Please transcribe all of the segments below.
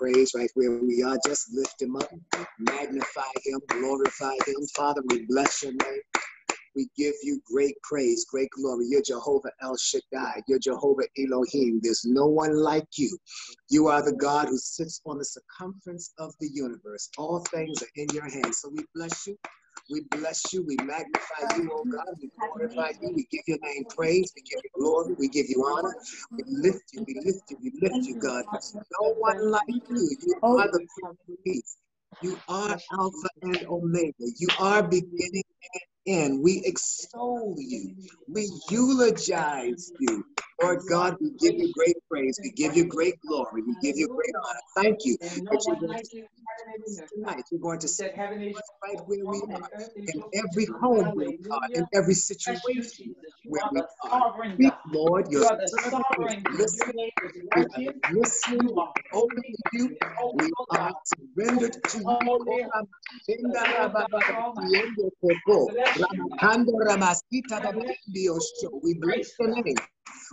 praise right where we are. Just lift him up, magnify him, glorify him. Father, we bless your name. We give you great praise, great glory. You're Jehovah El Shaddai. You're Jehovah Elohim. There's no one like you. You are the God who sits on the circumference of the universe. All things are in your hands. So we bless you. We bless you. We magnify you, oh God. We glorify you. We give your name praise. We give you glory. We give you honor. We lift you. We lift you. We lift you, God. No one like you. You are the Peace. You are Alpha and Omega. You are beginning and end. We extol you. We eulogize you. Lord God, we give you great praise. We give you great glory. We give you great honor. Thank you that you're going to tonight. You're going to sit right where we are, in every home where we are, in every situation where we are. Speak, Lord, your sovereign. Listening, listening, open to you. We are surrendered to you. We bless the name.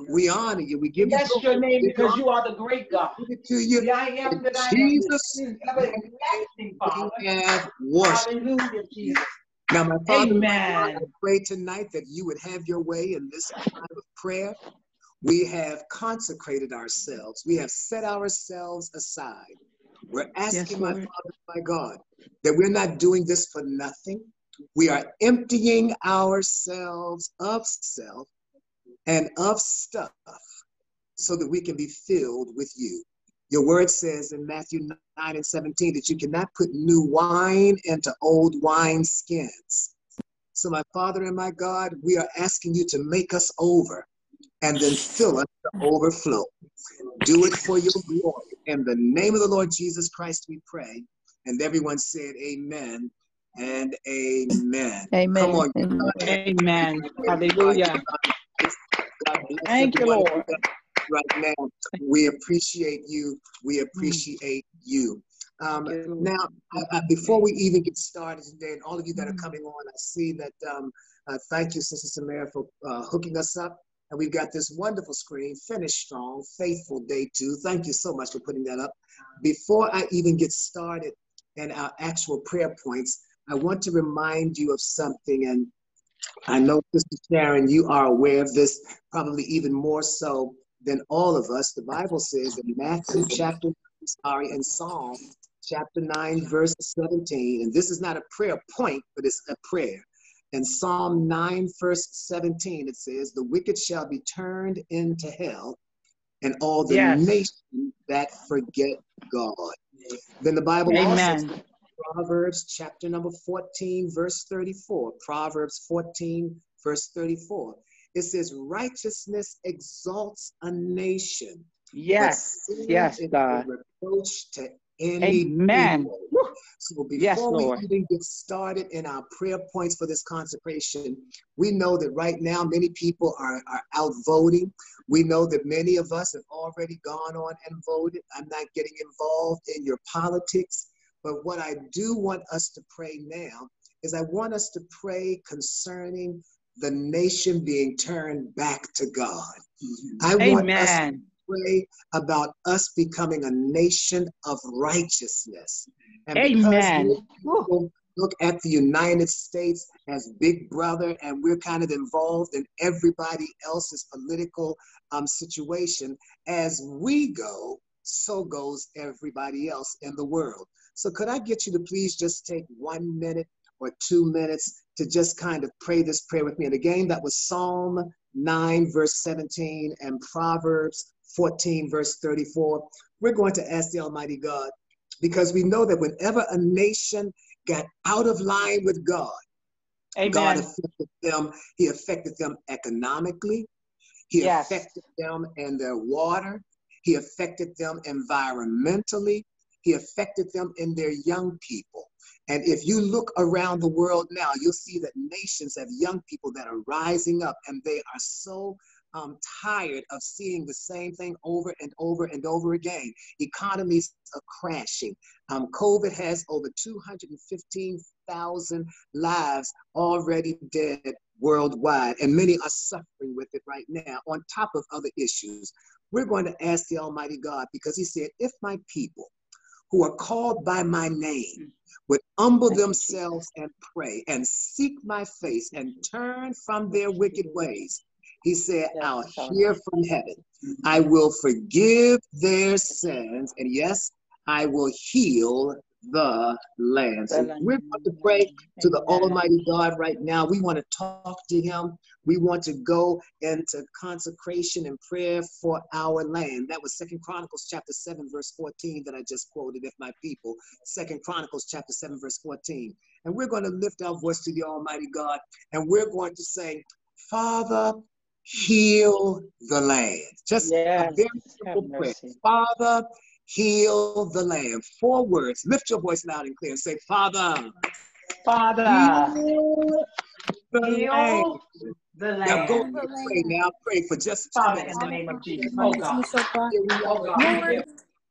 We honor you. We give Bless you your name because you are the great God. To you. The I am that I am. Jesus, everlasting Father. we have worship. Hallelujah, Jesus. Now, my Father, Amen. I pray tonight that you would have your way in this time of prayer. We have consecrated ourselves. We have set ourselves aside. We're asking, my Father, my God, that we're not doing this for nothing. We are emptying ourselves of self and of stuff so that we can be filled with you. Your word says in Matthew 9 and 17 that you cannot put new wine into old wine skins. So, my Father and my God, we are asking you to make us over and then fill us to overflow. Do it for your glory. In the name of the Lord Jesus Christ, we pray. And everyone said, Amen and Amen. Amen. Come on. Amen. Amen. Hallelujah. Thank you, Lord. Right now, we appreciate you. We appreciate you. Um, Thank you, Lord. now, uh, uh, before we even get started today, and all of you that are coming on, I see that. Um, uh, thank you, Sister Samara, for uh, hooking us up. And we've got this wonderful screen, Finish Strong, Faithful Day Two. Thank you so much for putting that up. Before I even get started and our actual prayer points, I want to remind you of something. And I know, Sister Sharon, you are aware of this, probably even more so than all of us. The Bible says in Matthew chapter, sorry, in Psalm chapter 9, verse 17, and this is not a prayer point, but it's a prayer. In Psalm 9, verse 17, it says, The wicked shall be turned into hell, and all the Yes. nations that forget God. Then the Bible also says, Amen. Proverbs chapter number 14, verse 34. Proverbs 14, verse 34. It says, Righteousness exalts a nation. Yes. Yes, God. reproach to any Amen. people. So before Yes, we Lord. even get started in our prayer points for this consecration, we know that right now many people are, are out voting. We know that many of us have already gone on and voted. I'm not getting involved in your politics, but what I do want us to pray now is I want us to pray concerning the nation being turned back to God. I want us to pray about us becoming a nation of righteousness. And Amen. look at the United States as big brother and we're kind of involved in everybody else's political um, situation, as we go, so goes everybody else in the world. So could I get you to please just take one minute or two minutes to just kind of pray this prayer with me? And again, that was Psalm 9, verse 17, and Proverbs 14, verse 34. We're going to ask the Almighty God because we know that whenever a nation got out of line with God, God affected them. He affected them economically. He Yes. affected them in their water. He affected them environmentally. He affected them in their young people. And if you look around the world now, you'll see that nations have young people that are rising up and they are so um, tired of seeing the same thing over and over and over again. Economies are crashing. Um, COVID has over 215,000 lives already dead worldwide, and many are suffering with it right now, on top of other issues. We're going to ask the Almighty God because He said, If my people who are called by my name would humble themselves and pray and seek my face and turn from their wicked ways. He said, I'll hear from heaven. I will forgive their sins. And yes, I will heal the land. So we're going to pray to the Almighty God right now. We want to talk to Him. We want to go into consecration and prayer for our land. That was Second Chronicles chapter 7, verse 14 that I just quoted, if my people. Second Chronicles chapter 7, verse 14. And we're going to lift our voice to the Almighty God and we're going to say, Father, heal the land. Just yes, a very simple prayer. Father, heal the land. Four words. Lift your voice loud and clear and say, Father. Father. Heal the heal land. The land. Now go pray. Now pray for just Father in the name of Jesus. Oh God. Oh God.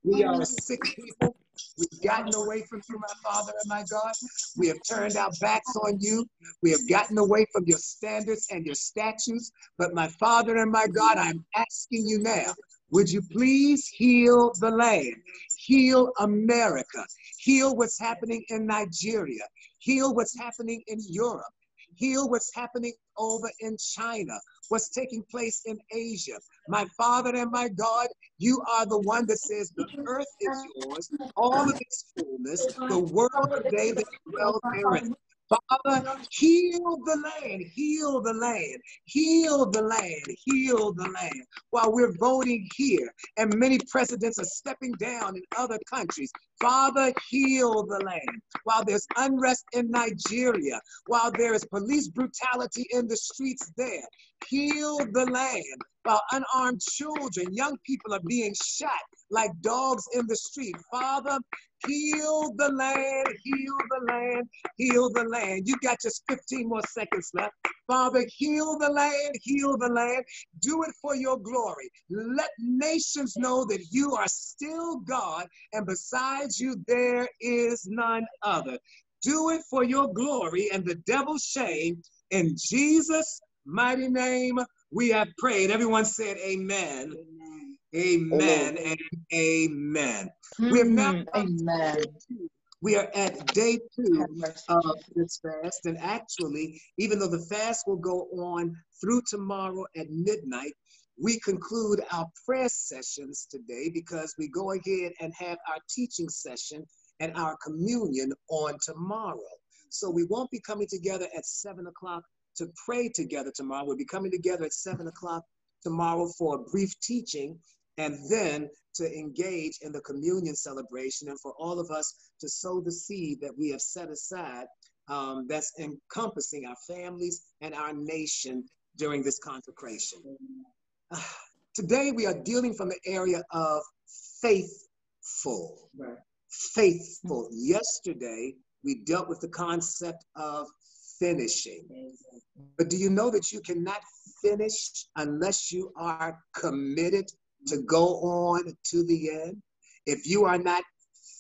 We are a sick people. We've gotten away from you, my Father and my God. We have turned our backs on you. We have gotten away from your standards and your statutes. But my Father and my God, I'm asking you now would you please heal the land? Heal America. Heal what's happening in Nigeria. Heal what's happening in Europe. Heal what's happening over in China, what's taking place in Asia. My Father and my God, you are the one that says the earth is yours, all of its fullness, the world they that dwell therein. Father, heal the land, heal the land, heal the land, heal the land. While we're voting here and many presidents are stepping down in other countries, Father, heal the land. While there's unrest in Nigeria, while there is police brutality in the streets there, heal the land. While unarmed children, young people are being shot like dogs in the street. Father, Heal the land, heal the land, heal the land. You got just 15 more seconds left. Father, heal the land, heal the land. Do it for your glory. Let nations know that you are still God, and besides you, there is none other. Do it for your glory and the devil's shame. In Jesus' mighty name, we have prayed. Everyone said, Amen. Amen, amen and amen. Mm, we have now mm-hmm. amen. We are at day two of this fast, and actually, even though the fast will go on through tomorrow at midnight, we conclude our prayer sessions today because we go ahead and have our teaching session and our communion on tomorrow. So we won't be coming together at seven o'clock to pray together tomorrow. We'll be coming together at seven o'clock tomorrow for a brief teaching and then to engage in the communion celebration and for all of us to sow the seed that we have set aside um, that's encompassing our families and our nation during this consecration. Uh, today we are dealing from the area of faithful. Right. Faithful. Yesterday we dealt with the concept of finishing. But do you know that you cannot finish unless you are committed to go on to the end. If you are not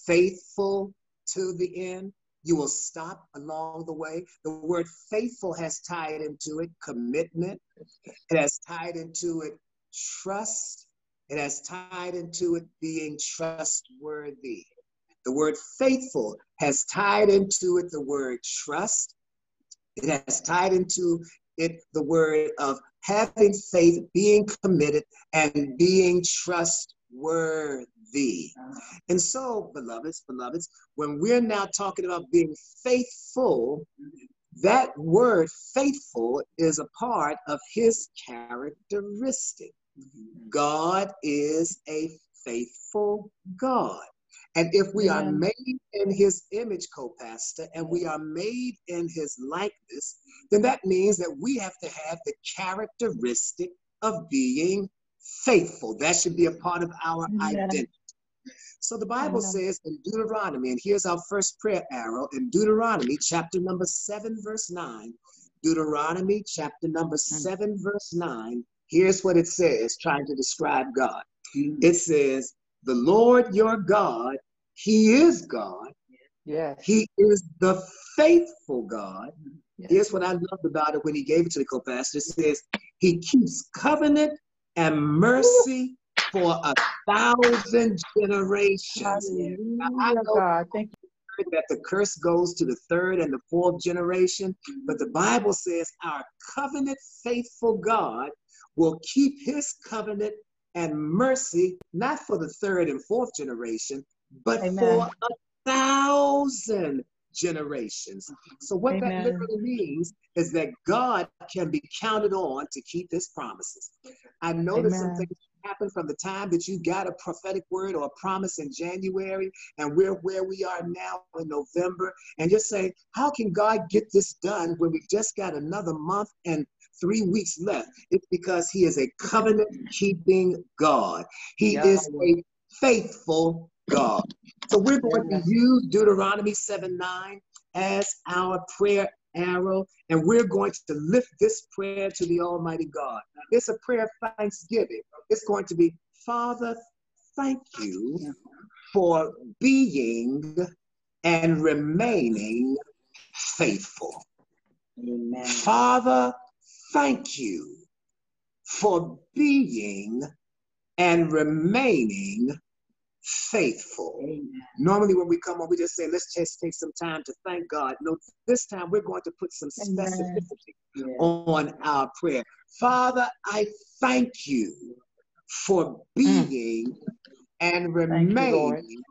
faithful to the end, you will stop along the way. The word faithful has tied into it commitment, it has tied into it trust, it has tied into it being trustworthy. The word faithful has tied into it the word trust. It has tied into it the word of having faith, being committed, and being trustworthy. And so, beloveds, beloveds, when we're now talking about being faithful, that word faithful is a part of his characteristic. God is a faithful God. And if we are made in his image, co-pastor, and we are made in his likeness, then that means that we have to have the characteristic of being faithful. That should be a part of our identity. So the Bible says in Deuteronomy, and here's our first prayer arrow in Deuteronomy chapter number 7, verse 9. Deuteronomy chapter number mm. 7, verse 9. Here's what it says, trying to describe God. Mm. It says, The Lord your God he is God. Yes. He is the faithful God. Yes. Here's what I loved about it when he gave it to the co-pastor. It says, he keeps covenant and mercy for a thousand generations. Now, I know God. Thank you. that the curse goes to the third and the fourth generation, but the Bible says our covenant faithful God will keep his covenant and mercy, not for the third and fourth generation, but Amen. for a thousand generations. So, what that Amen. literally means is that God can be counted on to keep his promises. I know that some things happen from the time that you got a prophetic word or a promise in January, and we're where we are now in November, and you're saying, How can God get this done when we just got another month and three weeks left? It's because He is a covenant keeping God. He Yeah. is a faithful God. So we're going to use Deuteronomy 7 9 as our prayer arrow, and we're going to lift this prayer to the Almighty God. It's a prayer of thanksgiving. It's going to be, Father, thank you for being and remaining faithful. Amen. Father, thank you for being and remaining faithful. Normally, when we come on, we just say, let's just take some time to thank God. No, this time we're going to put some Amen. specificity on our prayer. Father, I thank you for being and Mm. You, remaining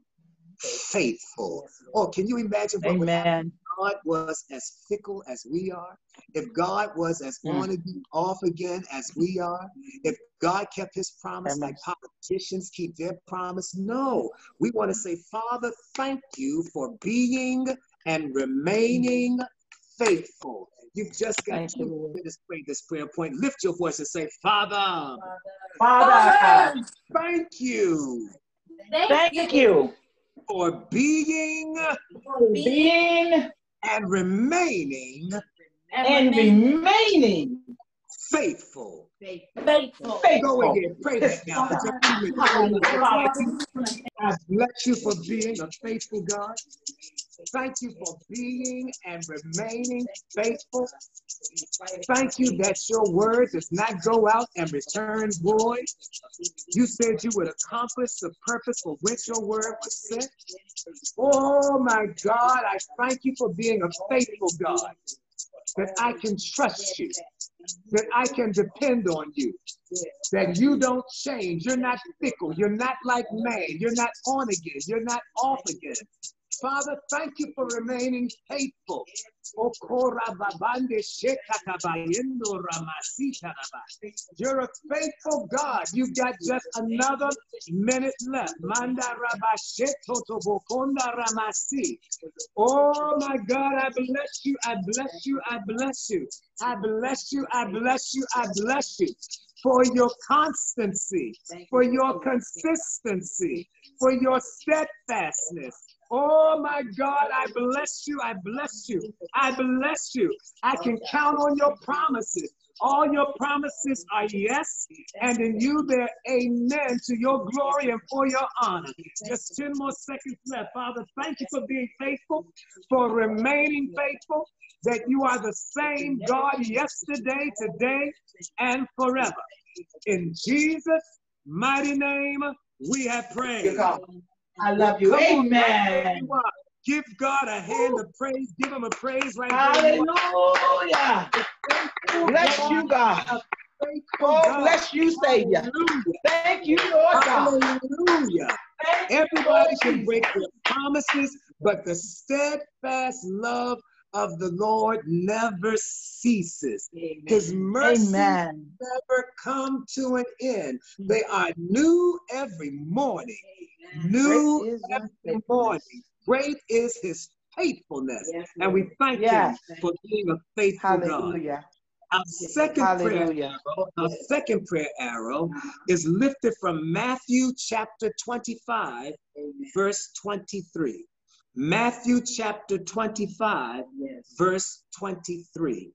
faithful. Oh, can you imagine what Amen. If God was as fickle as we are? If God was as Mm. on again, off again as we are? If God kept his promise like politicians keep their promise? No. We want to say, Father, thank you for being and remaining faithful. You've just got Thank you, two minutes to pray this prayer point. Lift your voice and say, Father, Father, thank you thank you for being for being and remaining and remaining faithful. Faithful. Go faithful. again. Pray that now. Put your feet in. Thank you. I bless you for being a faithful God. Thank you for being and remaining faithful. Thank you that your word does not go out and return void. You said you would accomplish the purpose for which your word was sent. Oh my God, I thank you for being a faithful God. That I can trust you, that I can depend on you, that you don't change. You're not fickle. You're not like man. You're not on again. You're not off again. Father, thank you for remaining faithful. You're a faithful God. You've got just another minute left. Oh my God, I bless you. I bless you. I bless you. I bless you. I bless you. I bless you for your constancy, for your consistency, for your steadfastness. Oh my God, I bless you. I bless you. I bless you. I can count on your promises. All your promises are yes, and in you they're amen to your glory and for your honor. Just 10 more seconds left. Father, thank you for being faithful, for remaining faithful, that you are the same God yesterday, today, and forever. In Jesus' mighty name, we have prayed. I love you. Come on, Amen. are. Give God a hand of praise. Give him a praise right you. Hallelujah. Bless you, God. Oh, God. bless you, Savior. Hallelujah. Thank you, Lord God. Hallelujah. Thank Everybody can break their promises, but the steadfast love of the Lord never ceases. His mercy Amen. never come to an end. Hmm. They are new every morning. New Great is your every morning. Great is his faithfulness. And we thank Yes. him for being a faithful God. Our second prayer arrow, our second prayer arrow is lifted from Matthew chapter 25, verse 23. Matthew chapter 25, verse 23.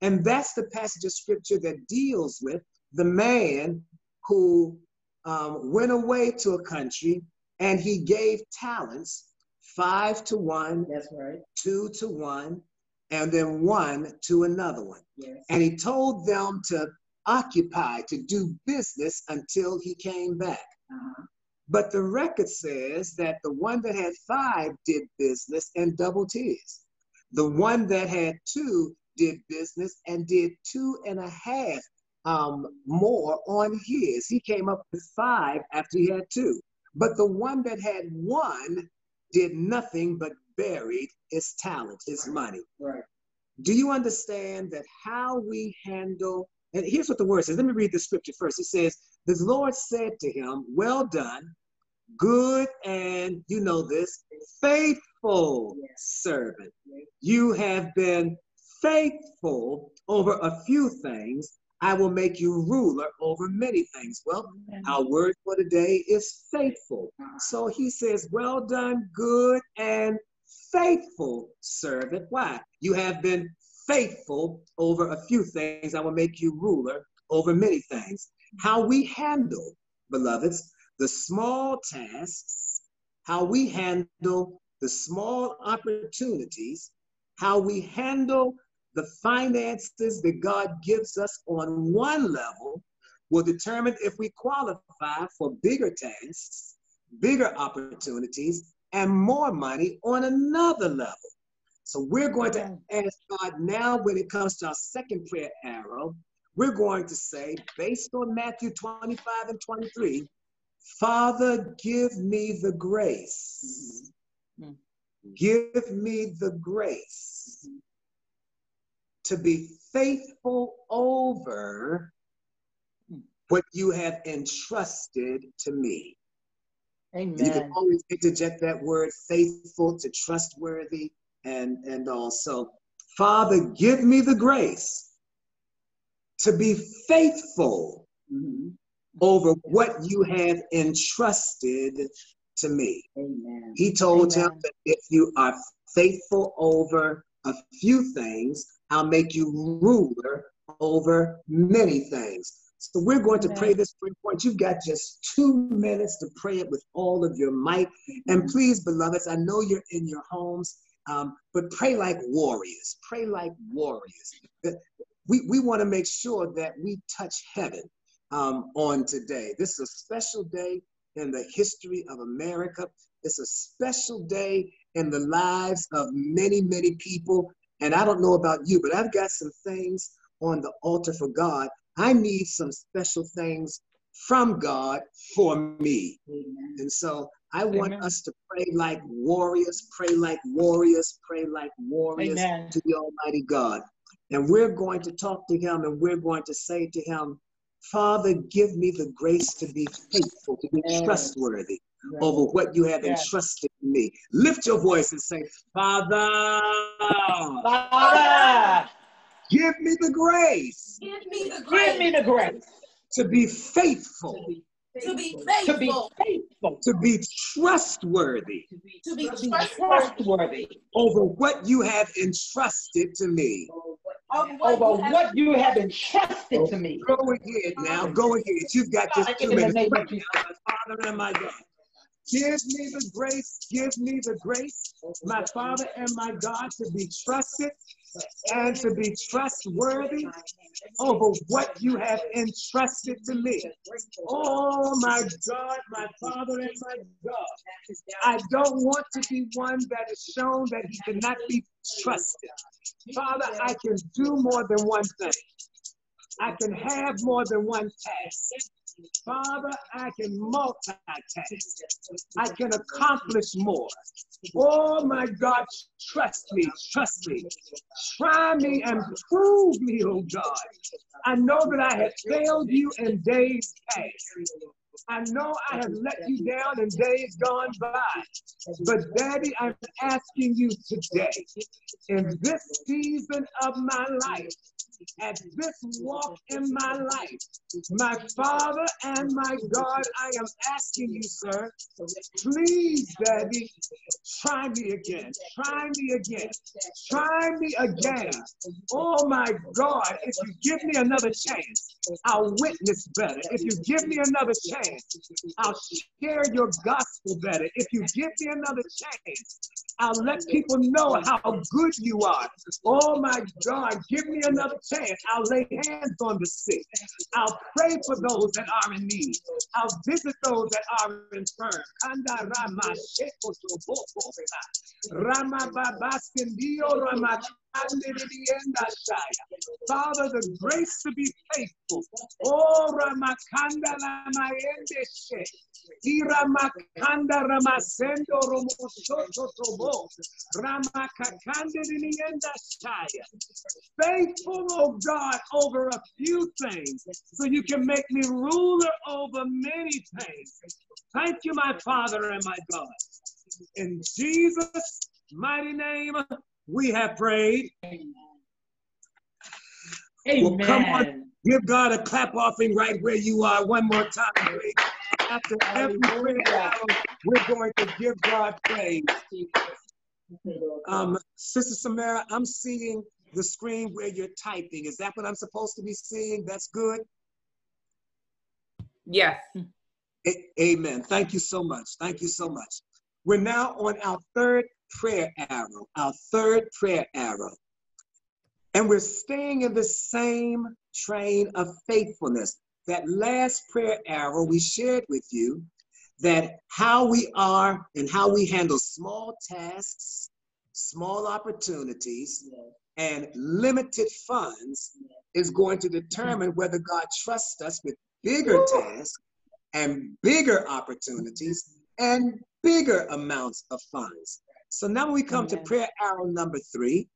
And that's the passage of scripture that deals with the man who um, went away to a country and he gave talents five to one, That's right. two to one, and then one to another one. Yes. And he told them to occupy, to do business until he came back. Uh-huh. But the record says that the one that had five did business and doubled his. The one that had two did business and did two and a half um, more on his. He came up with five after he had two. But the one that had one did nothing but buried his talent, his money. Right. Do you understand that how we handle, and here's what the word says. Let me read the scripture first. It says, The Lord said to him, Well done, good and, you know this, faithful Yes. servant. Yes. You have been faithful over a few things. I will make you ruler over many things. Well, our word for today is faithful. So he says, Well done, good and faithful servant. Why? You have been faithful over a few things. I will make you ruler over many things. How we handle, beloveds, the small tasks, how we handle the small opportunities, how we handle the finances that God gives us on one level will determine if we qualify for bigger tasks, bigger opportunities, and more money on another level. So we're going to ask God now when it comes to our second prayer arrow, we're going to say, based on Matthew 25 and 23, Father, give me the grace. Mhm. Give me the grace to be faithful over what you have entrusted to me. And You can always interject that word faithful to trustworthy and, and also, Father, give me the grace to be faithful Mhm. Over what you have entrusted to me. Amen. He told him that if you are faithful over a few things, I'll make you ruler over many things. So we're going to Amen. pray this three point. You've got just two minutes to pray it with all of your might. And please, beloveds, I know you're in your homes, um, but pray like warriors. Pray like warriors. We, we want to make sure that we touch heaven um, on today. This is a special day in the history of America. It's a special day in the lives of many, many people. And I don't know about you, but I've got some things on the altar for God. I need some special things from God for me. Amen. And so I want Amen. us to pray like warriors, pray like warriors, pray like warriors Amen. to the Almighty God. And we're going to talk to Him and we're going to say to Him, Father, give me the grace to be faithful, to be Yes. trustworthy Right. over what you have Yes. entrusted to me. Lift your voice and say, Father, Father, give me the grace Give me the grace. give me grace the grace to be faithful, To be faithful. to be faithful, faithful, to be trustworthy To be to be to be trustworthy trustworthy over what you have entrusted to me. Over what over over what you have what you have entrusted to me. Go ahead now, go ahead. You've got just Father, two in the minutes. name Pray of Jesus. now, my Father and my God. Give me the grace, give me the grace, my Father and my God, to be trusted and to be trustworthy over what you have entrusted to me. Oh my God, my Father and my God. I don't want to be one that is shown that he cannot be trusted. Father, I can do more than one thing. I can have more than one task. Father, I can multitask. I can accomplish more. Oh my God, trust me, trust me. Try me and prove me, oh God. I know that I have failed you in days past. I know I have let you down in days gone by. But Daddy, I'm asking you today, in this season of my life, at this walk in my life, my Father and my God, I am asking you, sir, please, Daddy, try me again, try me again, try me again. Oh my God, if you give me another chance, I'll witness better. If you give me another chance, I'll share your gospel better. If you give me another chance, I'll let people know how good you are. Oh my God, give me another I'll lay hands on the sick. I'll pray for those that are in need. I'll visit those that are infirm. Kanda Father, the grace to be faithful. Oh, Ramakanda Lamaende Ira Makanda Ramasendo Romosoto Tobo. Ramakakanda Linienda Shaya. Faithful, oh God, over a few things, so you can make me ruler over many things. Thank you, my Father and my God. In Jesus' mighty name, we have prayed. Amen. Well, come on, give God a clap offering right where you are one more time. After every prayer we're going to give God praise. Um, Sister Samara, I'm seeing the screen where you're typing. Is that what I'm supposed to be seeing? That's good? Yes. A- amen. Thank you so much. Thank you so much. We're now on our third prayer arrow, our third prayer arrow. And we're staying in the same train of faithfulness. That last prayer arrow we shared with you that how we are and how we handle small tasks, small opportunities, and limited funds is going to determine whether God trusts us with bigger tasks and bigger opportunities and bigger amounts of funds. So now we come Amen. to prayer arrow number three.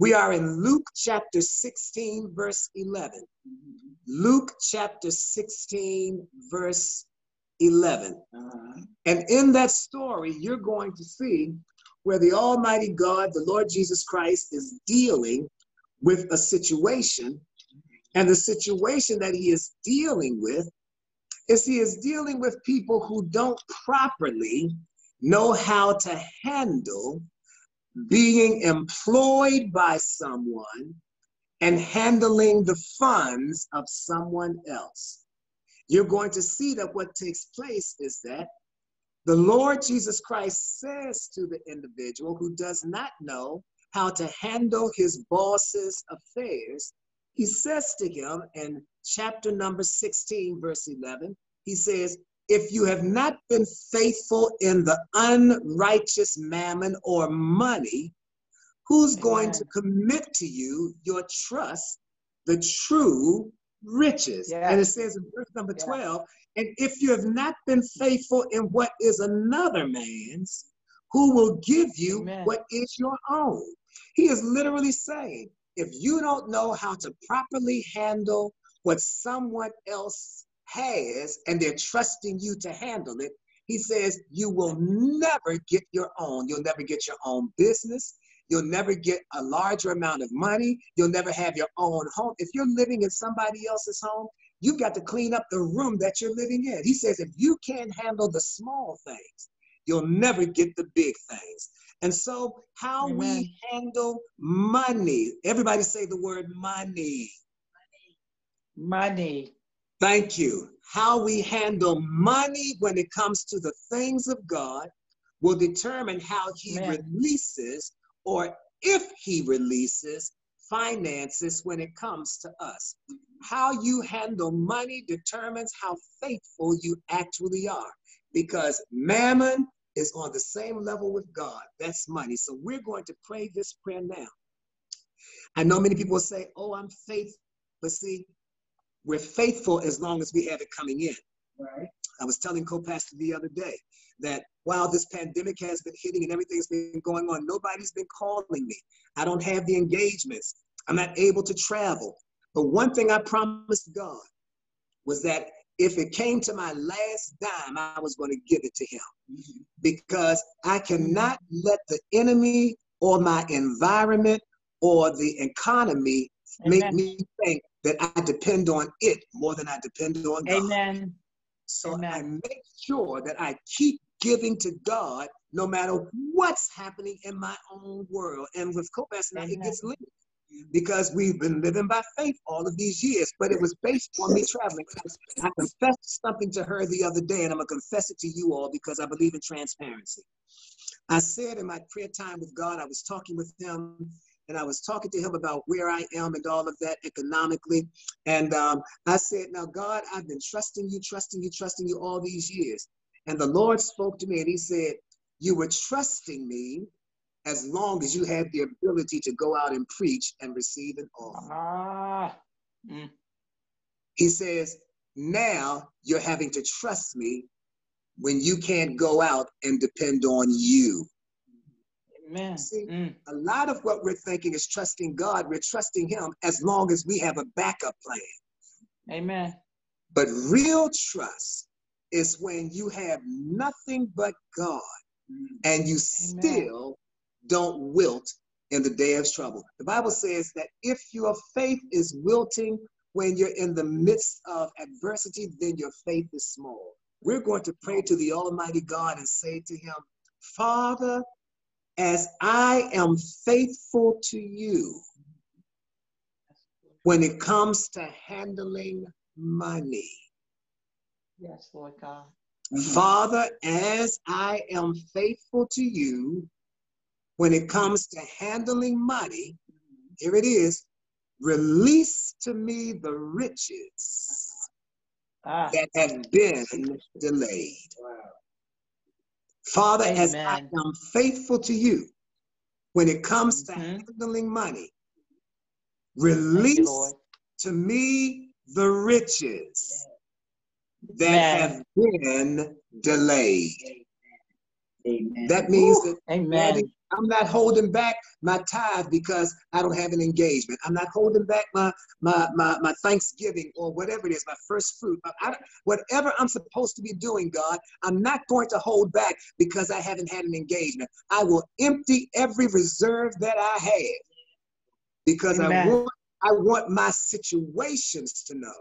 We are in Luke chapter 16, verse 11. Luke chapter 16, verse 11. Uh-huh. And in that story, you're going to see where the Almighty God, the Lord Jesus Christ, is dealing with a situation. And the situation that he is dealing with is he is dealing with people who don't properly know how to handle being employed by someone and handling the funds of someone else. You're going to see that what takes place is that the Lord Jesus Christ says to the individual who does not know how to handle his boss's affairs, he says to him in chapter number 16, verse 11, he says, if you have not been faithful in the unrighteous mammon or money, who's going to commit to you your trust, the true riches? Yes. And it says in verse number 12, and if you have not been faithful in what is another man's, who will give you Amen. what is your own? He is literally saying, if you don't know how to properly handle what someone else has and they're trusting you to handle it, he says you will never get your own. You'll never get your own business. You'll never get a larger amount of money. You'll never have your own home. If you're living in somebody else's home, you've got to clean up the room that you're living in. He says if you can't handle the small things, you'll never get the big things. And so, how Amen. we handle money, everybody say the word money. Money. Thank you. How we handle money when it comes to the things of God will determine how He Amen. releases or if He releases finances when it comes to us. How you handle money determines how faithful you actually are because mammon is on the same level with God. That's money. So we're going to pray this prayer now. I know many people say, Oh, I'm faithful. But see, we're faithful as long as we have it coming in. Right. I was telling co-pastor the other day that while this pandemic has been hitting and everything's been going on, nobody's been calling me. I don't have the engagements. I'm not able to travel. But one thing I promised God was that if it came to my last dime, I was going to give it to him. Mm-hmm. Because I cannot let the enemy or my environment or the economy Amen. make me think that I depend on it more than I depend on God. Amen. So Amen. I make sure that I keep giving to God no matter what's happening in my own world. And with Copas now, it gets linked because we've been living by faith all of these years, but it was based on me traveling. I confessed something to her the other day, and I'm going to confess it to you all because I believe in transparency. I said in my prayer time with God, I was talking with Him and I was talking to him about where I am and all of that economically. And um, I said, Now, God, I've been trusting you, trusting you, trusting you all these years. And the Lord spoke to me and he said, You were trusting me as long as you had the ability to go out and preach and receive an offer. Ah. Mm. He says, Now you're having to trust me when you can't go out and depend on you. Amen. See, Mm. a lot of what we're thinking is trusting God. We're trusting Him as long as we have a backup plan. Amen. But real trust is when you have nothing but God and you still don't wilt in the day of trouble. The Bible says that if your faith is wilting when you're in the midst of adversity, then your faith is small. We're going to pray to the Almighty God and say to Him, Father, as I am faithful to you when it comes to handling money. Yes, Lord God. Father, as I am faithful to you when it comes to handling money, here it is release to me the riches Ah. that have been delayed. Father, as I Amen. am faithful to you when it comes to Mhm. handling money, you, release Lord. to me the riches that Amen. have been delayed. Amen. That means Woo. that Amen. I'm not holding back my tithe because I don't have an engagement. I'm not holding back my my my, my Thanksgiving or whatever it is, my first fruit. I, I whatever I'm supposed to be doing, God, I'm not going to hold back because I haven't had an engagement. I will empty every reserve that I have because I want I want my situations to know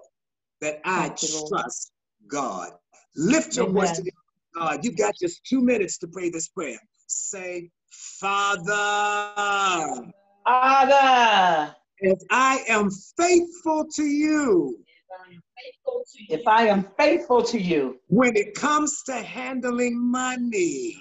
that I trust God. Lift your voice to the God. You've got just two minutes to pray this prayer. Say, Father, Father, if I am faithful to you if I am faithful to you when it comes to handling money,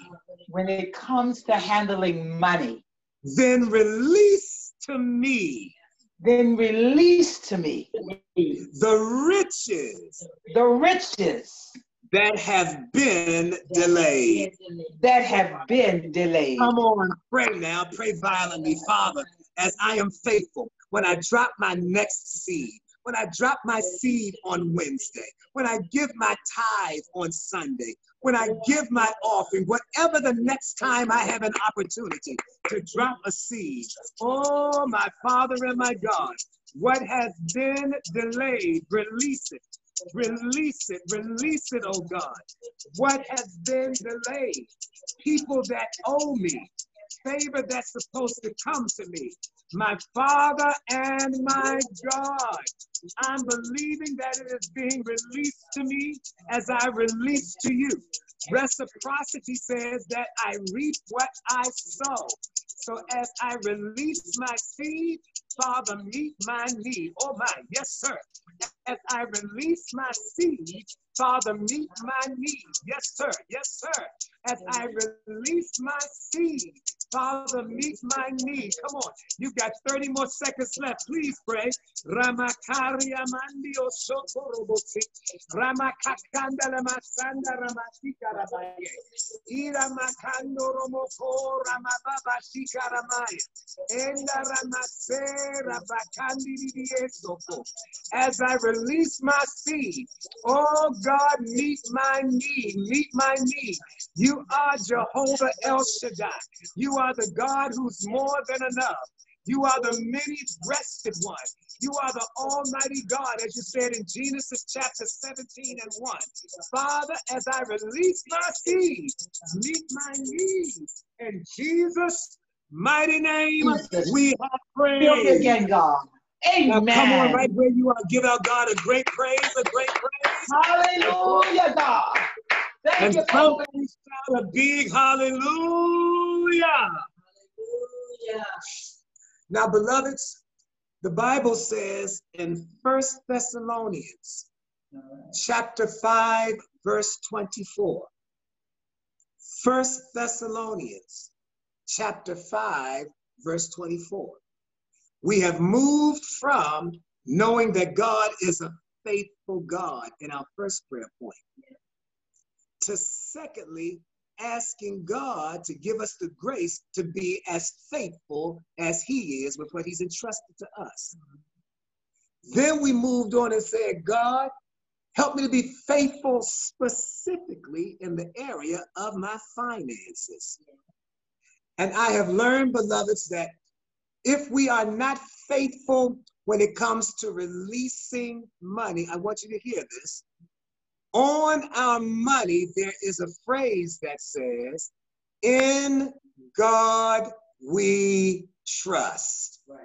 when it comes to handling money, then release to me then release to me the riches the riches that have been delayed. that have been delayed. Come on, pray now. Pray violently, Father, as I am faithful. When I drop my next seed, when I drop my seed on Wednesday, when I give my tithe on Sunday, when I give my offering, whatever the next time I have an opportunity to drop a seed. Oh, my Father and my God, what has been delayed, release it. Release it, release it, oh God. What has been delayed? People that owe me, favor that's supposed to come to me. My Father and my God, I'm believing that it is being released to me as I release to you. Reciprocity says that I reap what I sow. So as I release my seed, Father, meet my need. Oh my, yes, sir. As I release my seed, Father, meet my need. Yes, sir. Yes, sir. As I release my seed, Father, meet my need. Come on. You got 30 more seconds left. Please pray. Ramakakanda rabaye. Ira makando romoko ramababa shikaramaya. Enda ramasera bakandi didiesoko. As I release my seed, oh God, meet my need, meet my need. You are Jehovah El Shaddai. You are the God who's more than enough. You are the many breasted one. You are the Almighty God, as you said in Genesis chapter 17 and 1. Father, as I release my seed, meet my needs. In Jesus' mighty name, Jesus. we have prayed. again, God. Now, come on, right Amen. where you are, give our God a great praise, a great praise. Hallelujah, God. Thank And you, somebody shout a big hallelujah. Now, beloveds, the Bible says in First Thessalonians chapter 5, verse 24. First Thessalonians chapter 5, verse 24. we have moved from knowing that God is a faithful God in our first prayer point to secondly, asking God to give us the grace to be as faithful as He is with what He's entrusted to us. Then we moved on and said, God, help me to be faithful specifically in the area of my finances. And I have learned, beloveds, that if we are not faithful when it comes to releasing money, I want you to hear this. On our money, there is a phrase that says, In God we trust. Right.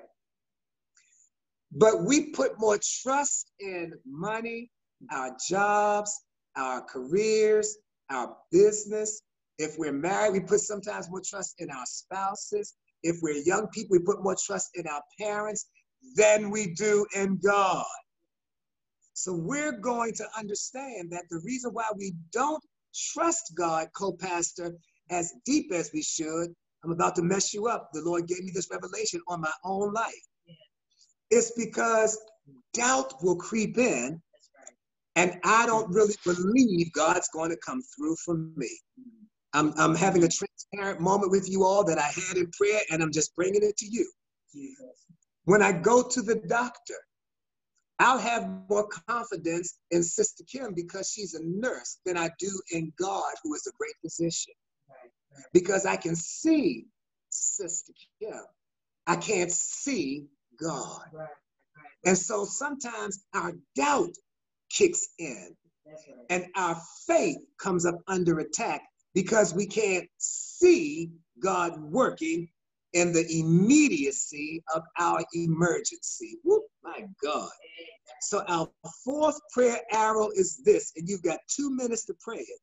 But we put more trust in money, our jobs, our careers, our business. If we're married, we put sometimes more trust in our spouses. If we're young people, we put more trust in our parents than we do in God. So we're going to understand that the reason why we don't trust God, co-pastor, as deep as we should, I'm about to mess you up. The Lord gave me this revelation on my own life. Yeah. It's because doubt will creep in, right. and I don't really believe God's going to come through for me. Mm-hmm. I'm, I'm having a transparent moment with you all that I had in prayer, and I'm just bringing it to you. Jesus. When I go to the doctor, I'll have more confidence in Sister Kim because she's a nurse than I do in God, who is a great physician. Because I can see Sister Kim, I can't see God. And so sometimes our doubt kicks in and our faith comes up under attack because we can't see God working in the immediacy of our emergency. Whoop, my God. So our fourth prayer arrow is this, and you've got two minutes to pray it.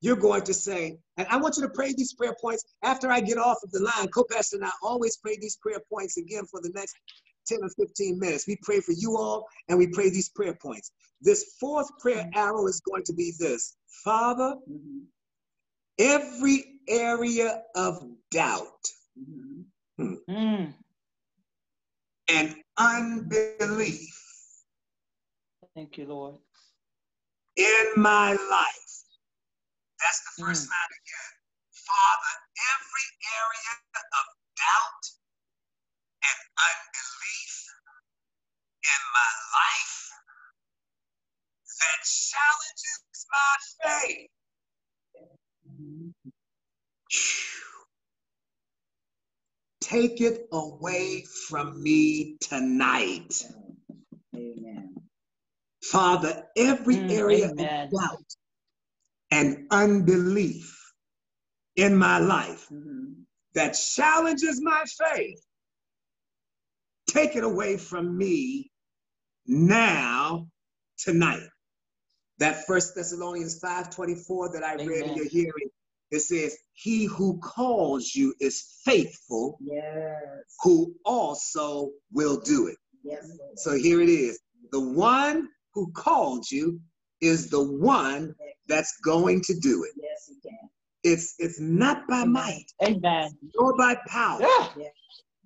You're going to say, and I want you to pray these prayer points after I get off of the line. Co-pastor and I always pray these prayer points again for the next 10 or 15 minutes. We pray for you all and we pray these prayer points. This fourth prayer arrow is going to be this Father, every area of doubt mm. Mm. and unbelief Thank you, Lord. In my life. That's the first mm. line again. Father, every area of doubt and unbelief in my life that challenges my faith. Take it away from me tonight. Father, every mm, area amen. of doubt and unbelief in my life mm-hmm. that challenges my faith, take it away from me now, tonight. That First Thessalonians 5:24 that I amen. read in your hearing, it says, He who calls you is faithful, yes. who also will do it. Yes, so here it is. The one who called you is the one that's going to do it. Yes, he can. It's it's not by Amen. might, Amen. nor by power, yeah.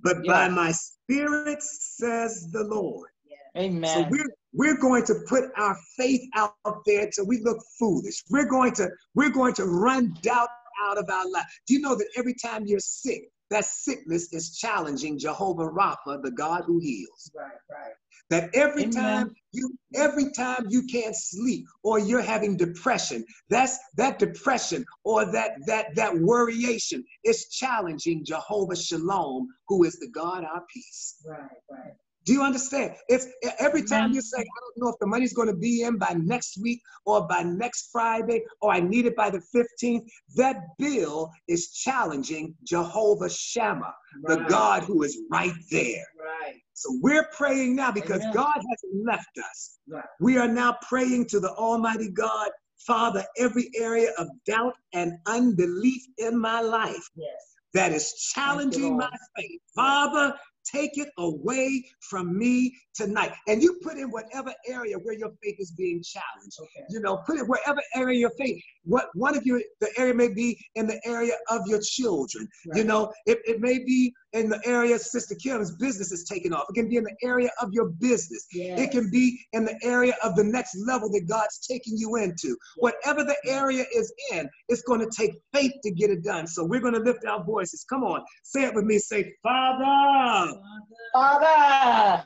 but yeah. by my spirit, says the Lord. Yeah. Amen. So we're we're going to put our faith out there until we look foolish. We're going to we're going to run doubt out of our life. Do you know that every time you're sick, that sickness is challenging Jehovah Rapha, the God who heals. Right, right. That every Amen. time you every time you can't sleep or you're having depression, that's that depression or that that that worryation is challenging Jehovah Shalom, who is the God our peace. Right, right. Do you understand? It's every time you say, I don't know if the money's going to be in by next week or by next Friday or I need it by the 15th, that bill is challenging Jehovah Shammah, right. the God who is right there. Right. So we're praying now because Amen. God hasn't left us. Right. We are now praying to the Almighty God, Father, every area of doubt and unbelief in my life. Yes that is challenging my faith. Father, Take it away from me tonight. And you put in whatever area where your faith is being challenged. Okay. You know, put it wherever area your faith. What one of you, the area may be in the area of your children. Right. You know, it, it may be in the area Sister Kim's business is taking off. It can be in the area of your business. Yes. It can be in the area of the next level that God's taking you into. Whatever the area is in, it's going to take faith to get it done. So we're going to lift our voices. Come on, say it with me. Say, Father, Father,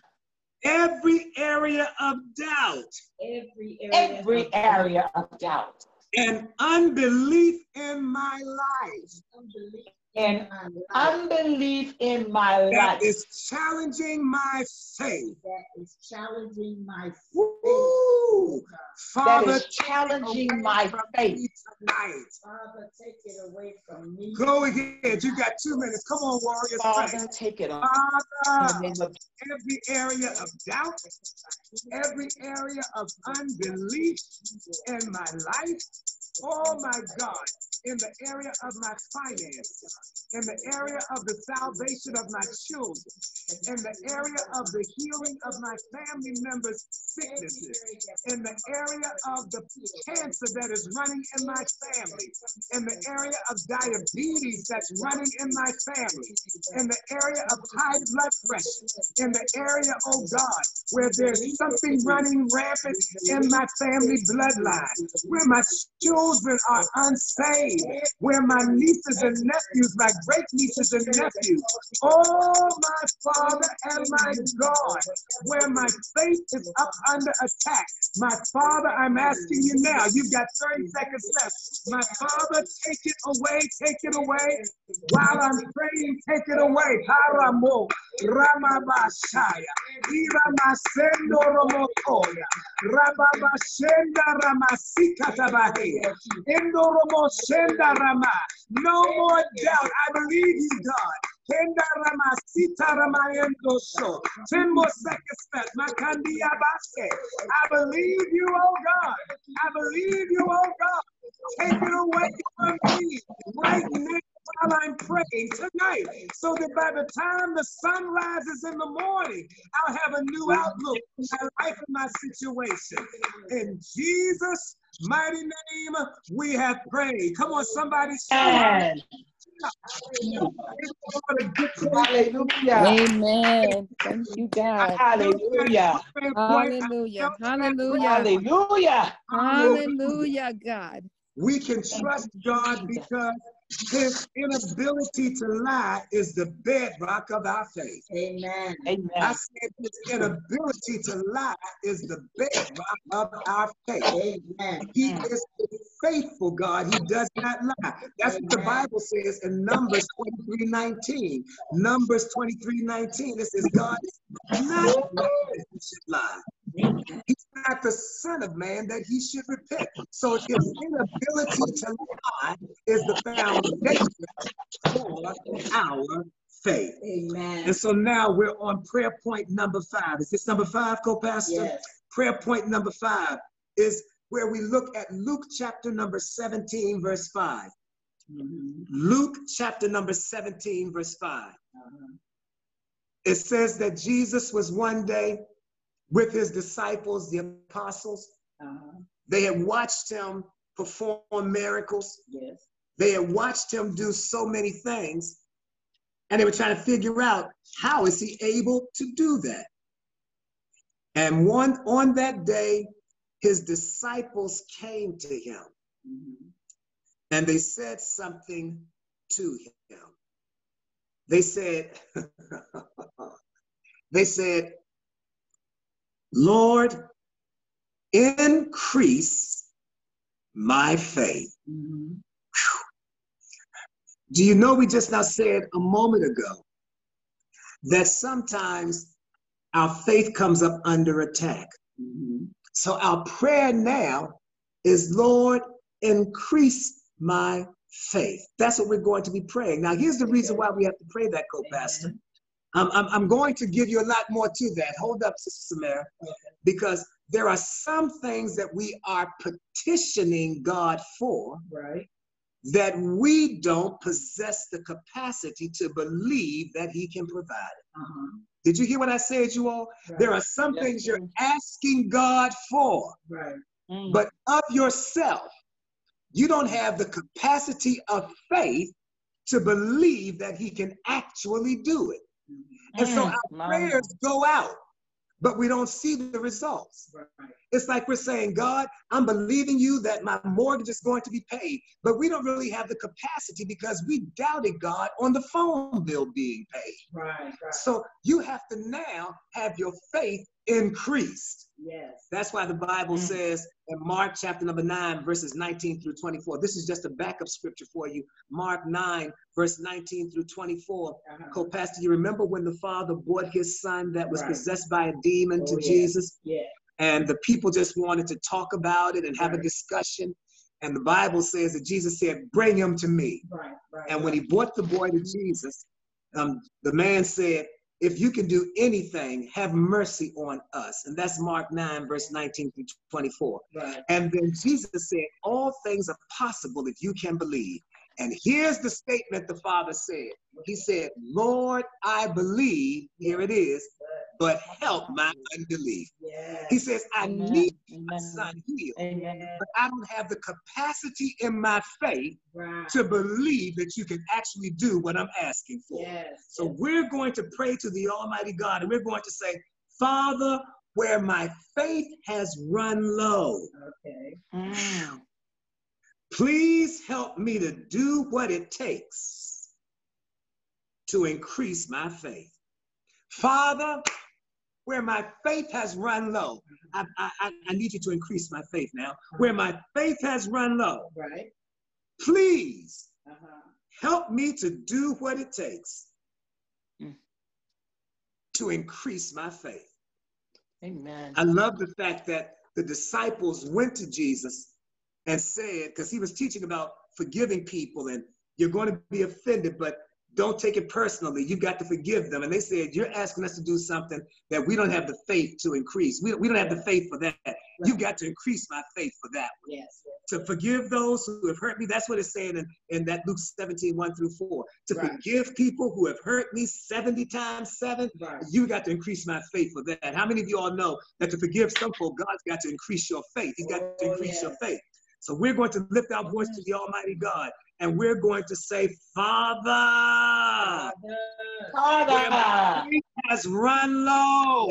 every area of doubt Every area. every of area of doubt and unbelief in my life unbelief and in my life unbelief in my that life is challenging my faith. that is challenging my faith. Woo! Father, is challenging my faith. tonight. Father, take it away from me. Go ahead. You got two minutes. Come on, warriors. Father, take it on. In Father, of every area of doubt, every area of unbelief in my life. Oh my God, in the area of my finances, in the area of the salvation of my children, in the area of the healing of my family members' sicknesses, in the area of the cancer that is running in my family, in the area of diabetes that's running in my family, in the area of high blood pressure, in the area, oh God, where there's something running rampant in my family bloodline, where my children are unsaved, where my nieces and nephews, my great nieces and nephews, oh my Father and my God, where my faith is up under attack. My Father, I'm asking you now, you've got 30 seconds left. My Father, take it away, take it away. While I'm praying, take it away. Haramo, Ramabashaya, Iramasendo Rababashenda. No more doubt. I believe you, God. Kenda Ramasita Ramayendo So. Ten more seconds left. Makandia Base. I believe you, oh God. I believe you, oh God. Take it away from me right now while I'm praying tonight, so that by the time the sun rises in the morning, I'll have a new outlook on my life and my situation. In Jesus' mighty name, we have prayed. Come on, somebody shout. Amen. Hallelujah. Hallelujah. Amen. Thank you, God. Hallelujah. Hallelujah. Hallelujah. Hallelujah. Hallelujah, God. We can trust God because his inability to lie is the bedrock of our faith. Amen. Amen. I said his inability to lie is the bedrock of our faith. Amen. He is a faithful God. He does not lie. That's what the Bible says in Numbers 23 19. Numbers 23 19. It says, God is not that should lie. He's not the Son of Man that he should repent. So his inability to lie is the foundation for our faith. Amen. And so now we're on prayer point number five. Is this number five, co-pastor? Yes. Prayer point number five is where we look at Luke chapter number 17, verse 5. Mhm. Luke chapter number 17, verse 5. Uh-huh. It says that Jesus was one day with his disciples, the apostles. Uh-huh. They had watched him perform miracles. Yes. They had watched him do so many things. And they were trying to figure out how is he able to do that? And one on that day, his disciples came to him Mhm. and they said something to him. They said, they said, Lord, increase my faith. Mhm. Do you know we just now said a moment ago that sometimes our faith comes up under attack? Mhm. So our prayer now is, Lord, increase my faith. That's what we're going to be praying. Now, here's the reason why we have to pray that, co-pastor. I'm, I'm, I'm going to give you a lot more to that. Hold up, Sister Samara, because there are some things that we are petitioning God for Right. that we don't possess the capacity to believe that He can provide. Uh-huh. Did you hear what I said, you all? Right. There are some Yes, things you're asking God for, Right. Mm. but of yourself, you don't have the capacity of faith to believe that he can actually do it. And so Mm, our my prayers go out, but we don't see the results. Right. It's like we're saying, God, I'm believing you that my mortgage is going to be paid, but we don't really have the capacity because we doubted God on the phone bill being paid. Right. Right. So you have to now have your faith increased. Yes. That's why the Bible Mm. says in Mark chapter number 9, verses 19 through 24. This is just a backup scripture for you. Mark 9, verse 19 through 24. Uh-huh. Co-pastor, you remember when the father brought his son that was Right. possessed by a demon to Oh, yeah. Jesus? Yeah. and the people just wanted to talk about it and have a discussion. And the Bible says that Jesus said, Bring him to me. Right. Right. And when he brought the boy to Jesus, um, the man said, If you can do anything, have mercy on us. And that's Mark 9, verse 19 through 24. Right. And then Jesus said, All things are possible if you can believe. And here's the statement the Father said He said, Lord, I believe, here it is, but help my unbelief. Yeah. He says, I Amen. need my son healed, Amen. but I don't have the capacity in my faith Right. to believe that you can actually do what I'm asking for. Yes. So we're going to pray to the Almighty God and we're going to say, Father, where my faith has run low, Okay. Mm. please help me to do what it takes to increase my faith. Father, where my faith has run low, I, I, I- I need you to increase my faith now. Where my faith has run low, Right. please Uh-huh. help me to do what it takes Mm. to increase my faith. Amen. I love the fact that the disciples went to Jesus and said, because he was teaching about forgiving people and you're going to be offended, but don't take it personally. You've got to forgive them. And they said, You're asking us to do something that we don't have the faith to increase. We, we don't have the faith for that. You've got to increase my faith for that. Yes. To forgive those who have hurt me. That's what it's saying in, in that Luke 17, 1 through 4. To Right. forgive people who have hurt me 70 times 7 Right. you got to increase my faith for that. How many of you all know that to forgive some folk, God's got to increase your faith? He's got to Oh, increase your faith. So we're going to lift our voice to the Almighty God and we're going to say, Father, Father, my faith has run low.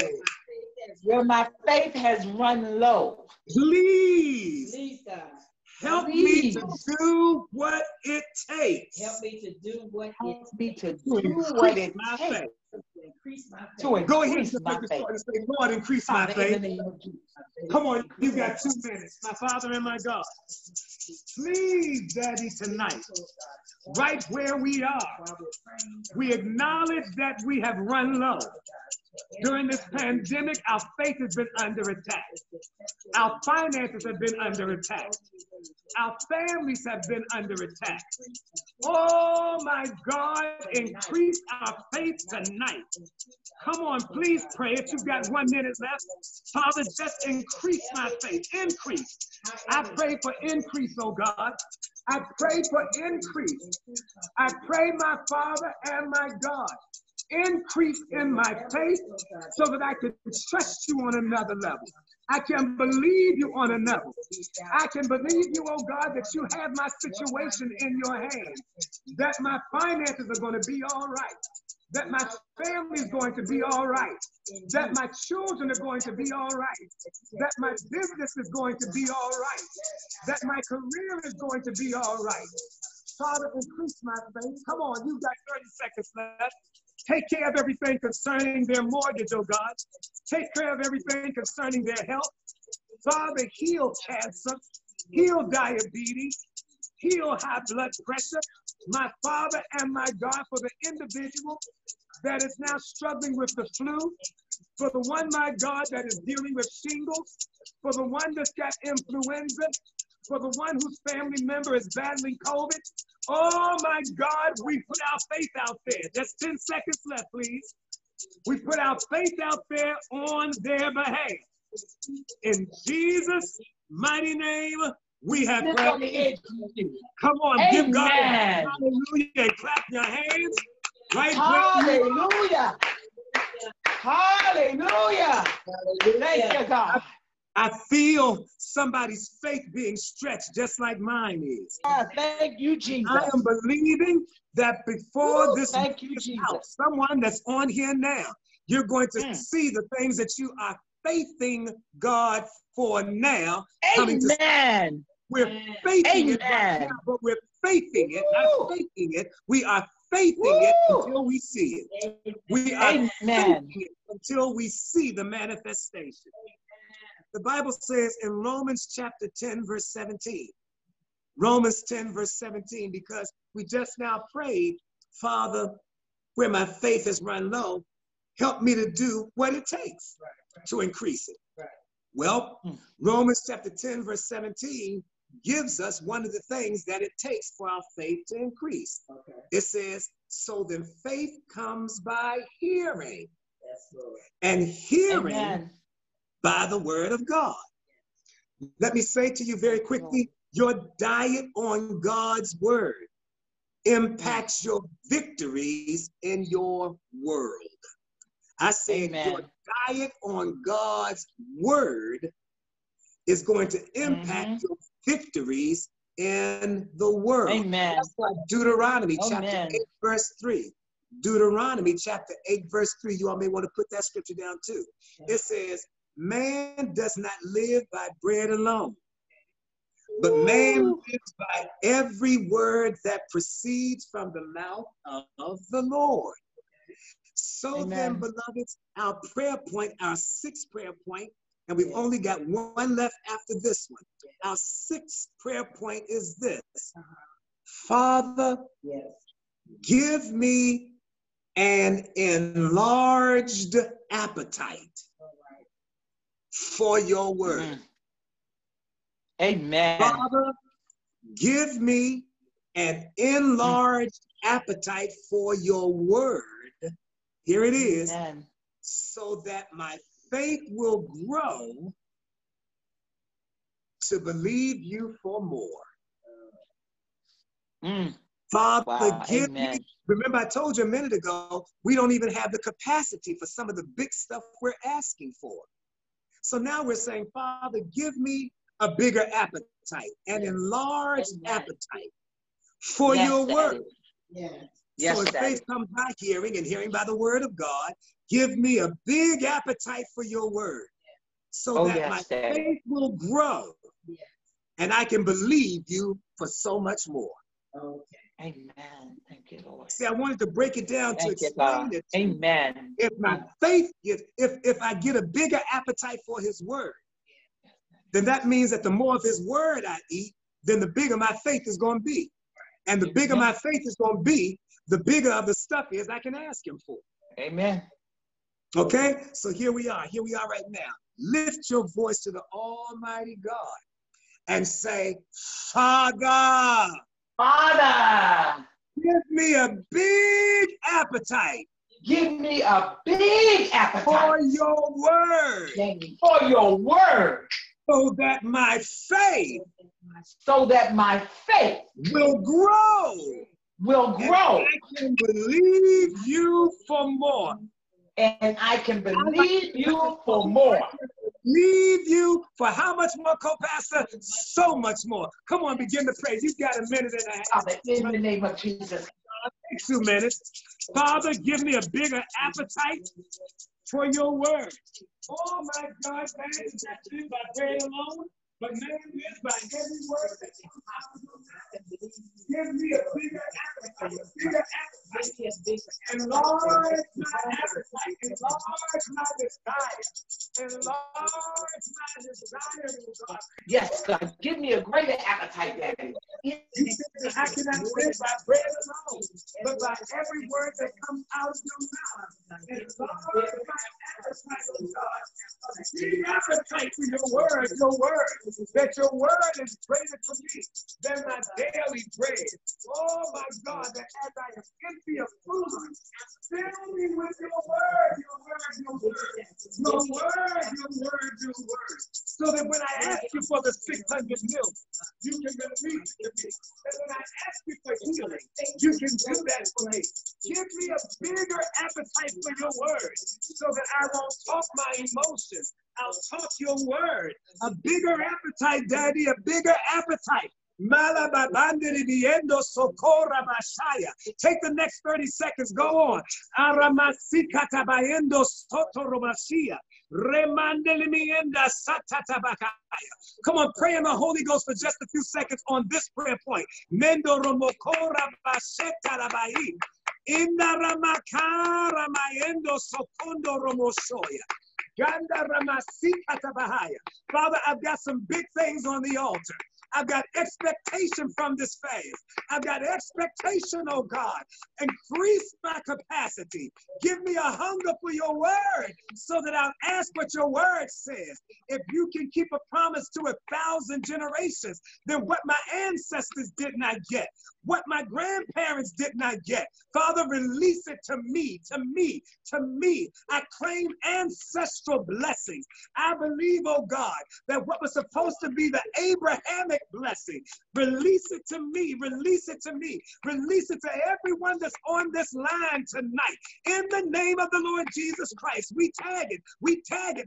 where my faith has run low, Please Please, help me to do what it takes help me to do what it help me to do what it takes increase my faith. to Go ahead increase and my faith. and say, Lord, increase my Father, in the faith. name. Come on, you got two minutes. My Father and my God. Please, Daddy, tonight, right where we are, we acknowledge that we have run low. During this pandemic, our faith has been under attack. Our finances have been under attack. Our families have been under attack. Oh my God, increase our faith tonight. Come on, please pray. If you've got one minute left, Father, just increase my faith. Increase. I pray for increase, oh God. I pray for increase. I pray, my Father and my God, increase in my faith so that I can trust you on another level. I can believe you on another. I can believe you, oh God, that you have my situation in your hands, that my finances are going to be all right, that my family is going to be all right, that my children are going to be all right, that my business is going to be all right, that my career is going to be all right. Father, increase my faith. Come on, you've got 30 seconds left. Take care of everything concerning their mortgage, oh God. Take care of everything concerning their health. Father, heal cancer, heal diabetes, heal high blood pressure. My Father and my God, for the individual that is now struggling with the flu, for the one, my God, that is dealing with shingles, for the one that's got influenza, for the one whose family member is battling COVID. Oh my God, we put our faith out there. Just 10 seconds left, please. We put our faith out there on their behalf. In Jesus' mighty name, we have prayed. on the edge. Come on, give God a hallelujah clap your hands. Right are. Hallelujah. Hallelujah. Thank you, God. I feel somebody's faith being stretched just like mine is. Ah, thank you, Jesus. I am believing that before Woo, this thank you, Jesus. out, someone that's on here now, you're going to Mm. see the things that you are faithing God for now. Amen. We're Amen. faithing it right now, but we're faithing it, Woo. not faithing it. We are faithing it until we see it. We are Amen. faithing it until we see the manifestation. The Bible says in Romans chapter 10, verse 17, Romans 10, verse 17, because we just now prayed, Father, where my faith has run low, help me to do what it takes to increase it. Right. Well, Hmm. Romans chapter 10, verse 17 gives us one of the things that it takes for our faith to increase. Okay. It says, So then faith comes by hearing, Yes, Lord. and hearing Amen. By the word of God. Let me say to you very quickly your diet on God's word impacts your victories in your world. I said Amen. your diet on God's word is going to impact Mhm. your victories in the world. Amen. That's like Deuteronomy chapter 8, verse 3. Deuteronomy chapter 8, verse 3. You all may want to put that scripture down too. It says, Man does not live by bread alone, but man lives by every word that proceeds from the mouth of the Lord. So then, beloveds, our prayer point, our sixth prayer point, and we've only got one left after this one. Our sixth prayer point is this uh-huh. Father, Yes. give me an enlarged appetite. For your word. Mm. Amen. Father, give me an enlarged appetite for your word. Here it is, Amen. so that my faith will grow to believe you for more. Mm. Father, Wow. give me Amen. Remember, I told you a minute ago, we don't even have the capacity for some of the big stuff we're asking for. So now we're saying, Father, give me a bigger appetite, an enlarged Amen. appetite for Yes, your Daddy. word. Yes. Yes, so if Daddy. faith comes by hearing and hearing by the word of God, give me a big appetite for your word so Oh, that yes, my Daddy. faith will grow Yes. and I can believe you for so much more. Okay. Amen. Thank you, Lord. See, I wanted to break it down to Thank you, explain it Amen. if my faith gets, if if I get a bigger appetite for his word, then that means that the more of his word I eat, then the bigger my faith is going to be. And the bigger my faith is going to be, the bigger of the stuff is I can ask him for. Amen. Okay? So here we are. Here we are right now. Lift your voice to the Almighty God and say, Father, Father, give me a big appetite give me a big appetite for your word for your word so that my faith so that my faith will grow. will grow I can believe you for more. and I can believe you for more. Leave you for how much more, co-pastor? So much more. Come on, begin to pray. You've got a minute and a half. Father, in the name of Jesus. Take two minutes. Father, give me a bigger appetite for your word. Oh my God, man is lived by bread alone, but man lives by every word that comes out of your mouth. Give me a bigger appetite, a bigger appetite. Enlarge my appetite, enlarge my desire, enlarge my desire, God. Yes, God, give me a greater appetite, Daddy. Said I cannot live by bread alone, but by every word that comes out of your mouth. Enlarge my appetite, oh God. Appetite for your word, your word, that your word is greater to me than my daily bread. Oh my God, that as I am empty of food, fill me with your word, your word, your word, your word, your word, your word. So that when I ask you for the 600 milk, you can release to me. And when I ask you for healing, you can do that for me. Give me a bigger appetite for your word so that I won't talk my emotions. I'll talk your word. A bigger appetite, Daddy, a bigger appetite. Malababandiri viendo socorra bashaya. Take the next 30 seconds. Go on. Aramasikata bayendo sotorobashia. Remandelimienda satatabakaya. Come on, pray in the Holy Ghost for just a few seconds on this prayer point. Mendo romokora basheta rabai. Inda ramakara mayendo sokondo romoshoya. Father, I've got some big things on the altar. I've got expectation from this faith. I've got expectation, oh God. Increase my capacity. Give me a hunger for your word so that I'll ask what your word says. If you can keep a promise to a thousand generations, then what my ancestors did not get, what my grandparents did not get, Father, release it to me, to me, to me. I claim ancestral blessings. I believe, oh God, that what was supposed to be the Abrahamic blessing, release it to me, release it to me, release it to everyone that's on this line tonight. In the name of the Lord Jesus Christ, we tag it, we tag it.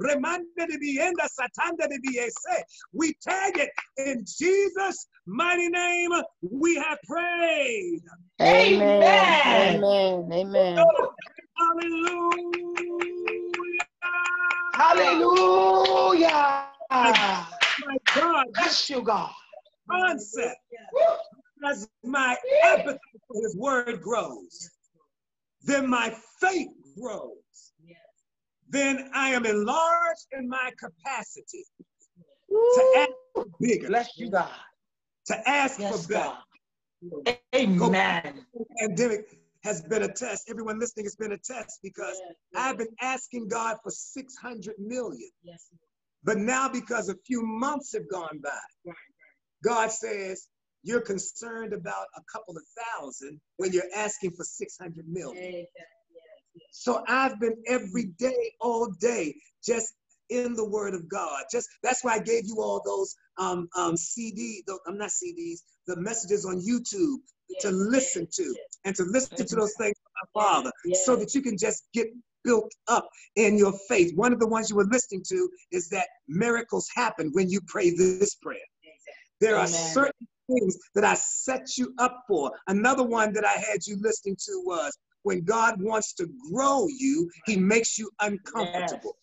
Marababande remande de bienda satanda de biese. We tag it in Jesus' mighty name. We have prayed. Amen. Amen. Amen. Oh, hallelujah. Hallelujah. My God, this Bless you, God. concept as my appetite for his word grows, then my faith grows. Then I am enlarged in my capacity to ask for bigger, Bless you, God. to ask Yes, for better. God. Amen. Pandemic has been a test. Everyone listening has been a test because I've been asking God for 600 million. Yes. But now, because a few months have gone by, God says, You're concerned about a couple of thousand when you're asking for 600 million. So I've been every day, all day, just in the Word of God. Just that's why I gave you all those um, um, CD. Those, I'm not CDs. The messages on YouTube to listen to and to listen to those things from my Father, so that you can just get built up in your faith. One of the ones you were listening to is that miracles happen when you pray this prayer. There are certain things that I set you up for. Another one that I had you listening to was when God wants to grow you, he makes you uncomfortable.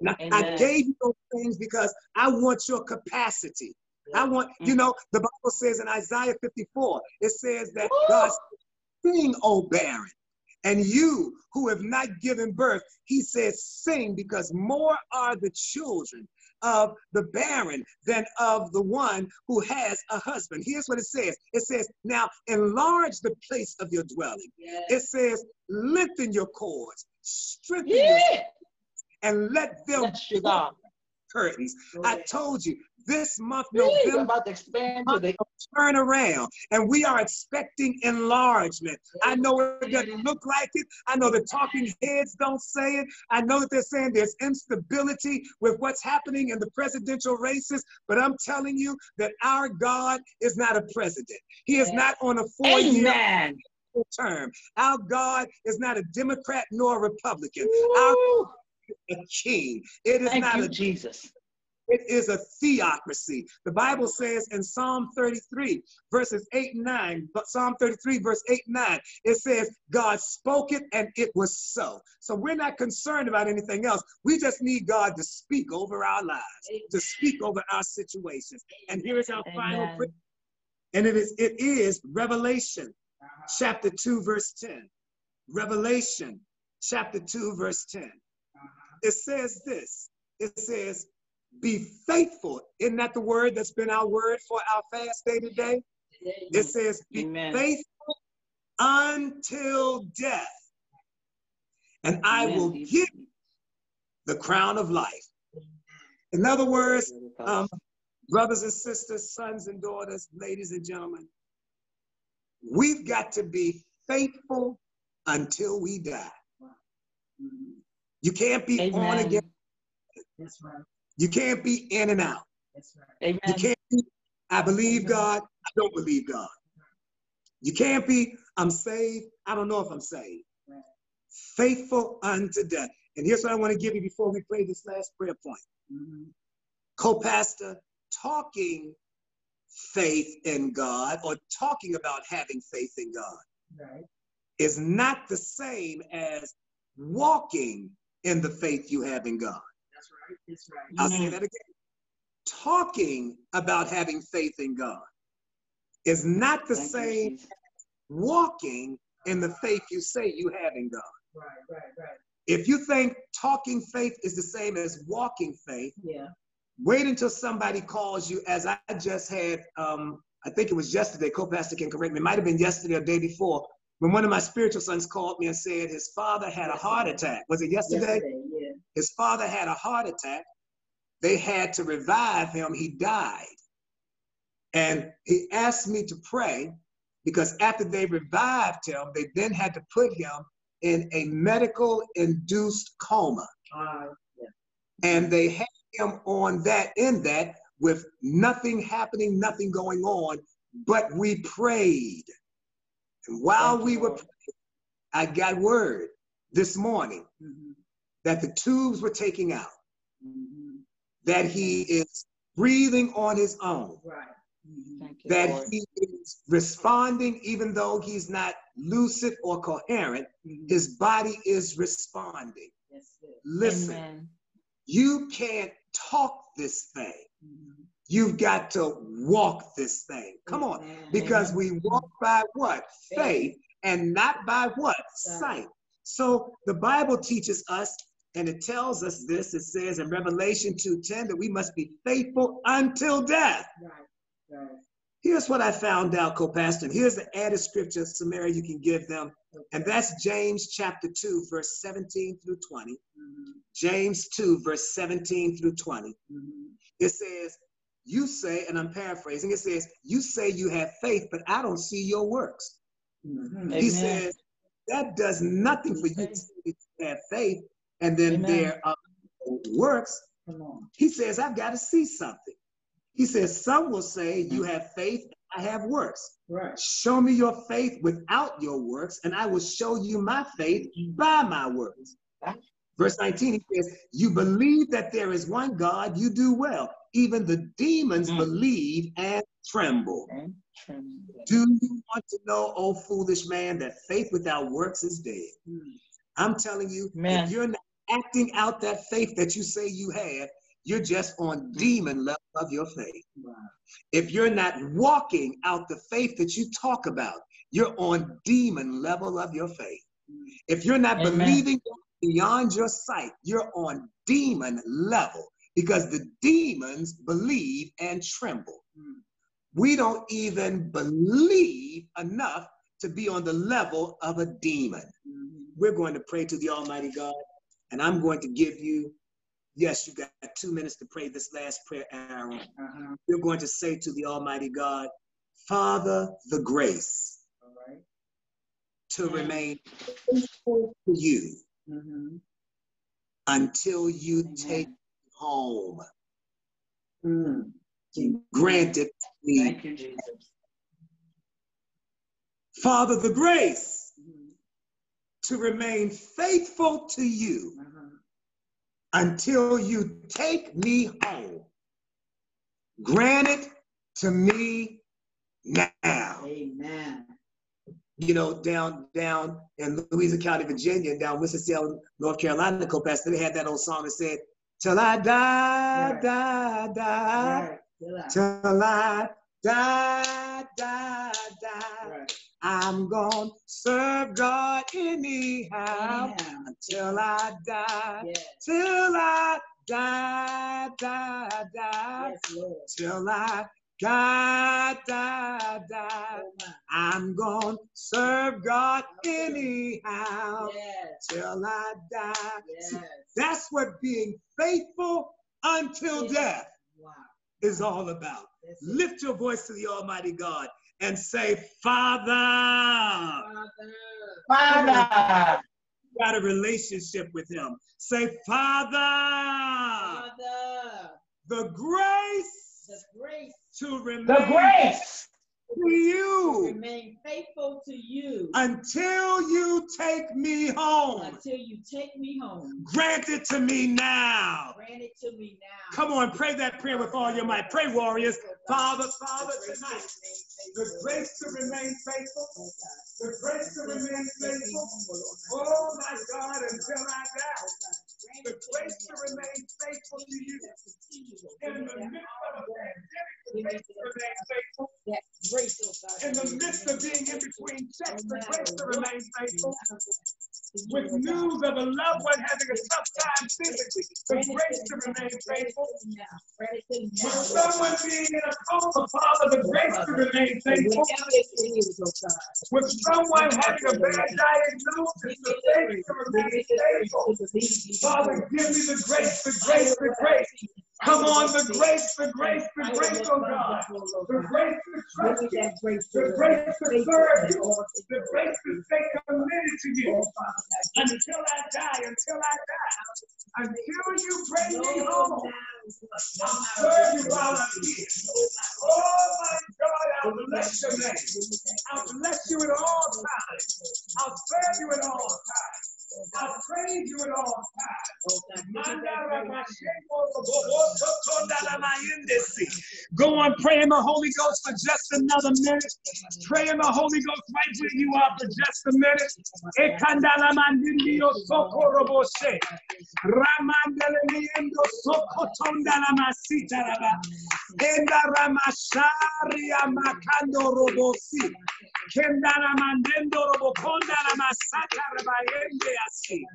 And I, I gave you those things because I want your capacity. I want, you mm. know, the Bible says in Isaiah 54, it says that God said, sing, O barren. And you who have not given birth, he says, sing because more are the children of the barren than of the one who has a husband. Here's what it says it says, Now enlarge the place of your dwelling. It says, Lengthen your cords, strengthen your and let them Bless you, God. Curtains. I told you this month, November, about to expand to the turn around, and we are expecting enlargement. I know it doesn't look like it. I know the talking heads don't say it. I know that they're saying there's instability with what's happening in the presidential races, but I'm telling you that our God is not a president. He is not on a four-year term. Our God is not a Democrat nor a Republican. Our Woo. a king. It is Thank not you, a Jesus. it is a theocracy. The Bible says in Psalm 33, verses 8 and 9, but Psalm 33, verse 8 and 9, it says, God spoke it and it was so. So we're not concerned about anything else. We just need God to speak over our lives, to speak over our situations. And here is our final prayer. And it is, it is Revelation uh-huh. chapter 2, verse 10. Revelation chapter 2, verse 10. It says this. It says, be faithful. Isn't that the word that's been our word for our fast day today? It says, be Amen. faithful until death. And I will give you the crown of life. In other words, um, brothers and sisters, sons and daughters, ladies and gentlemen, we've got to be faithful until we die. You can't be on again. That's right. You can't be in and out. That's right. You can't be, I believe God, I don't believe God. You can't be, I'm saved, I don't know if I'm saved. Faithful unto death. And here's what I want to give you before we pray this last prayer point. Mhm. Co-pastor, talking faith in God or talking about having faith in God Right. is not the same as walking in the faith you have in God. That's right. That's right. I'll say that again. Talking about having faith in God is not the Thank same Jesus. walking in the faith you say you have in God. Right, right, right. If you think talking faith is the same as walking faith, Yeah. wait until somebody calls you, as I just had, um, I think it was yesterday, co-pastor can correct me, it might have been yesterday or day before, when one of my spiritual sons called me and said his father had a heart attack. Was it yesterday? Yesterday, yeah. His father had a heart attack. They had to revive him. He died. And he asked me to pray because after they revived him, they then had to put him in a medical induced coma. Uh, And they had him on that, in that, with nothing happening, nothing going on, but we prayed. And while we were praying, I got word this morning mhm, that the tubes were taking out. mhm. that he is breathing on his own, Right. Mhm. Thank you, that Lord. he is responding even though he's not lucid or coherent, Mhm. his body is responding. Yes. Listen, Amen. you can't talk this thing. Mhm. You've got to walk this thing. Come on. Because we walk by what? Faith and not by what? Sight. So the Bible teaches us, and it tells us this. It says in Revelation 2:10 that we must be faithful until death. Right, right. Here's what I found out, co-pastor. Here's the added scripture, Samaria, you can give them. And that's James chapter 2, verse 17 through 20. Mhm, James 2, verse 17 through 20. mhm. It says, You say, and I'm paraphrasing, it says, You say you have faith, but I don't see your works. Mhm. He says, That does nothing for you to say have faith, and then Amen. there are works. He says, I've got to see something. He says, Some will say, You have faith, I have works. Right. Show me your faith without your works, and I will show you my faith by my works. Verse 19, he says, You believe that there is one God, you do well. Even the demons Mm. believe and tremble. And tremble. Do you want to know, oh foolish man, that faith without works is dead? Mhm. I'm telling you, Amen. if you're not acting out that faith that you say you have, you're just on demon level of your faith. Wow. If you're not walking out the faith that you talk about, you're on demon level of your faith. If you're not Amen. believing beyond your sight, you're on demon level because the demons believe and tremble. Mm. We don't even believe enough to be on the level of a demon. Mhm. We're going to pray to the Almighty God, and I'm going to give you, yes, you got two minutes to pray this last prayer, arrow. Uh-huh. You're going to say to the Almighty God, Father, the grace right. to remain faithful to you Mhm. until you Amen. take me home. Mm. Granted me, Thank you, Jesus. Father, the grace Mhm. to remain faithful to you Uh-huh. until you take me home. Grant it to me now. Amen. You know, down down in Louisa County, Virginia, and down Winston-Salem, North Carolina, co-pastor, they had that old song that said, "Till I die, Right. die, die, Right. Till I die, die, die." Right. I'm gonna serve God anyhow Anyhow. until I die, Yes. till I die, die, die, Yes, till I die, die, die. Oh. I'm gonna serve God anyhow Yes. till I die. See, that's what being faithful until Yes. death Wow. is all about. That's it. Lift your voice to the Almighty God and say, Father. Father. Father. got a relationship with him. Say, Father, Father. the grace The grace to remain The grace to you Remain faithful to you until you take me home. until you take me home. Grant it to me now. Grant it to me now. Come on, pray that prayer with all your might. Pray, warriors. Father, Father, tonight, the grace to remain faithful, the grace to remain faithful. Oh, oh my God, until I die, oh, the grace to remain faithful to you. In the midst of a pandemic, the grace to remain faithful. That grace, oh. In the midst of being in between checks, the grace to remain faithful. With news of a loved one having a tough time physically, the grace to remain faithful. With someone being in a coma, Father, the grace to remain faithful. With someone having a bad diagnosis, the grace to remain faithful. Father, give me the grace, the grace, the grace. Come on, the grace, the grace, the grace, oh God. The grace to trust you. The grace to serve you. The grace to stay committed to you. Until I die, until I die. Until you bring me home. I'll serve you while I'm here. Oh my God, I'll bless your name. I'll bless you at all times. I'll serve you at all times. I'll praise you at all times. Go on, pray in the Holy Ghost for just another minute. Pray in the Holy Ghost right where you are for just a minute. Ekandalamandidio sokoroboshe. Ramandelemiendo sokotondalamasita Enda ramasharia makando robosi. Kendala mandendo robokondala masata rabayende asi.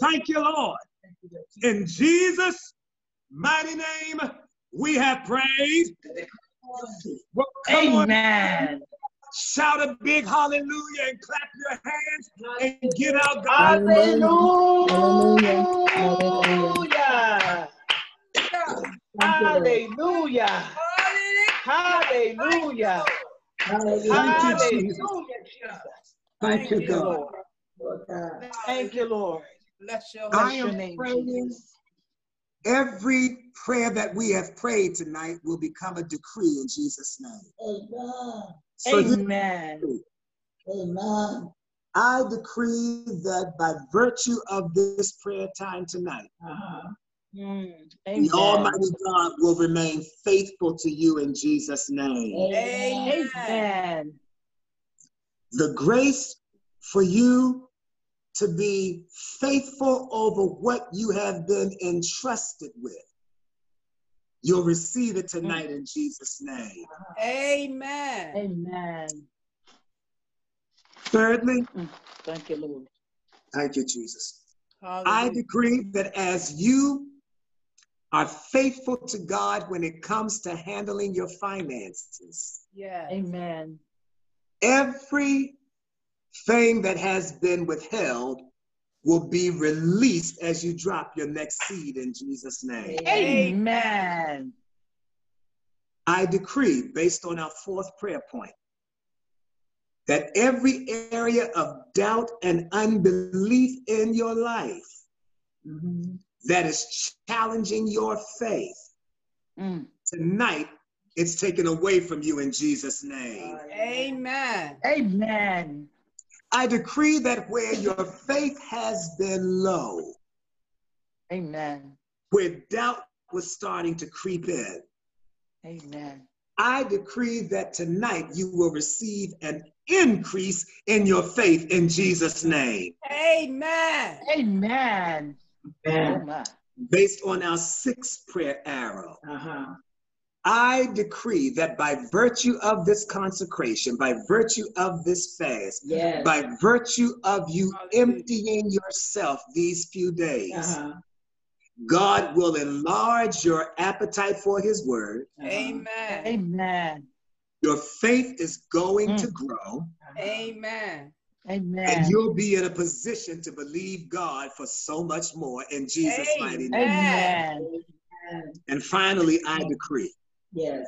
Thank you, Lord. In Jesus' mighty name, we have prayed. Well, come on, Amen. shout a big hallelujah and clap your hands and give out God. Hallelujah. Hallelujah. Hallelujah. Thank you, Jesus. Hallelujah. Thank you, God. Lord. Thank you, Lord. Bless your I Bless your am name, praying Jesus. every prayer that we have prayed tonight will become a decree in Jesus' name. So Amen. Amen. I decree that by virtue of this prayer time tonight, Uh-huh. Mm. the Almighty God will remain faithful to you in Jesus' name. Amen. Amen. The grace for you to be faithful over what you have been entrusted with. You'll receive it tonight in Jesus' name. Amen. Amen. Thirdly, Thank you, Lord. thank you, Jesus. I Hallelujah. decree that as you are faithful to God when it comes to handling your finances, Yes. Amen. everything that has been withheld will be released as you drop your next seed in Jesus' name. Amen. I decree, based on our fourth prayer point, that every area of doubt and unbelief in your life Mhm. That is challenging your faith, Mm. tonight it's taken away from you in Jesus' name. Amen. Amen. I decree that where your faith has been low, Amen. where doubt was starting to creep in, Amen. I decree that tonight you will receive an increase in your faith in Jesus' name. Amen. Amen. Oh. Based on our sixth prayer arrow, Uh-huh. I decree that by virtue of this consecration, by virtue of this fast, Yes. by virtue of you emptying yourself these few days, Uh-huh. God will enlarge your appetite for his word. Uh-huh. Amen. Amen. Your faith is going Mm. to grow, Amen. And you'll be in a position to believe God for so much more in Jesus' mighty name. Amen. And finally, I decree Yes.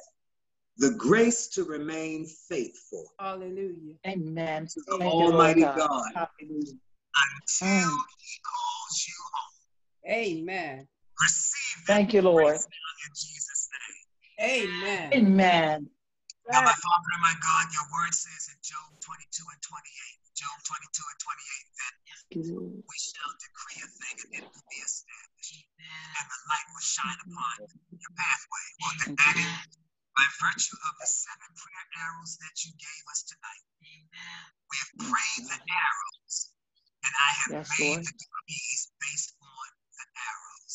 the grace to remain faithful Hallelujah. Amen. to the Thank you, Lord Almighty God. God Hallelujah. until Mm. He calls you home. Amen. Receive that Thank you, Lord. now in Jesus' name. Amen. Amen. Now, my Father and my God, your word says in Job 22 and 28, Job 22 and 28, that we shall decree a thing and it will be established, and the light will shine upon your pathway. Well, that, that is by virtue of the seven prayer arrows that you gave us tonight. We have prayed the arrows, and I have Yes, made Lord. the decrees based on the arrows.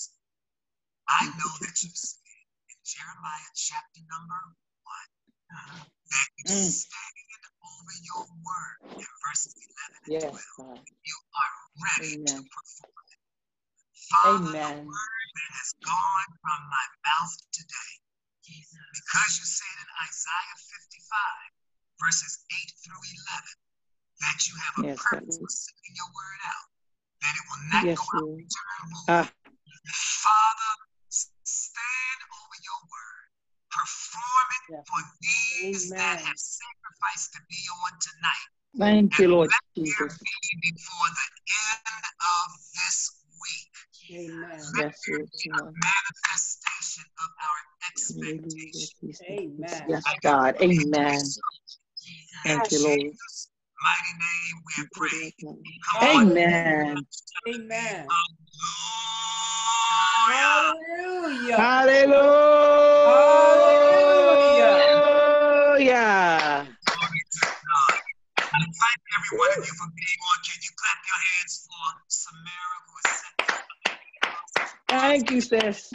I know that you said in Jeremiah chapter number one that you Mm. stand over your word in verses 11 and Yes, 12. God. You are ready to Amen. perform it. Father, the Amen. word that has gone from my mouth today, because you said in Isaiah 55, verses 8 through 11, that you have a Yes, purpose for sending your word out, that it will not Yes, go out Lord. return void. Ah, Father, stand over your word. Perform it Yes. for these that have sacrificed to be on tonight. thank you, Lord Jesus. be before the end of this week Amen. Yes, Lord. a manifestation of our expectation. Amen. Yes, God. Amen. Thank you, Lord. Jesus' mighty name we have prayed. Come on. Amen. Amen. Hallelujah. Hallelujah. Hallelujah. Glory to God. I thank every one of you for being on. Can you clap your hands for Samara who is sent Thank you, sis.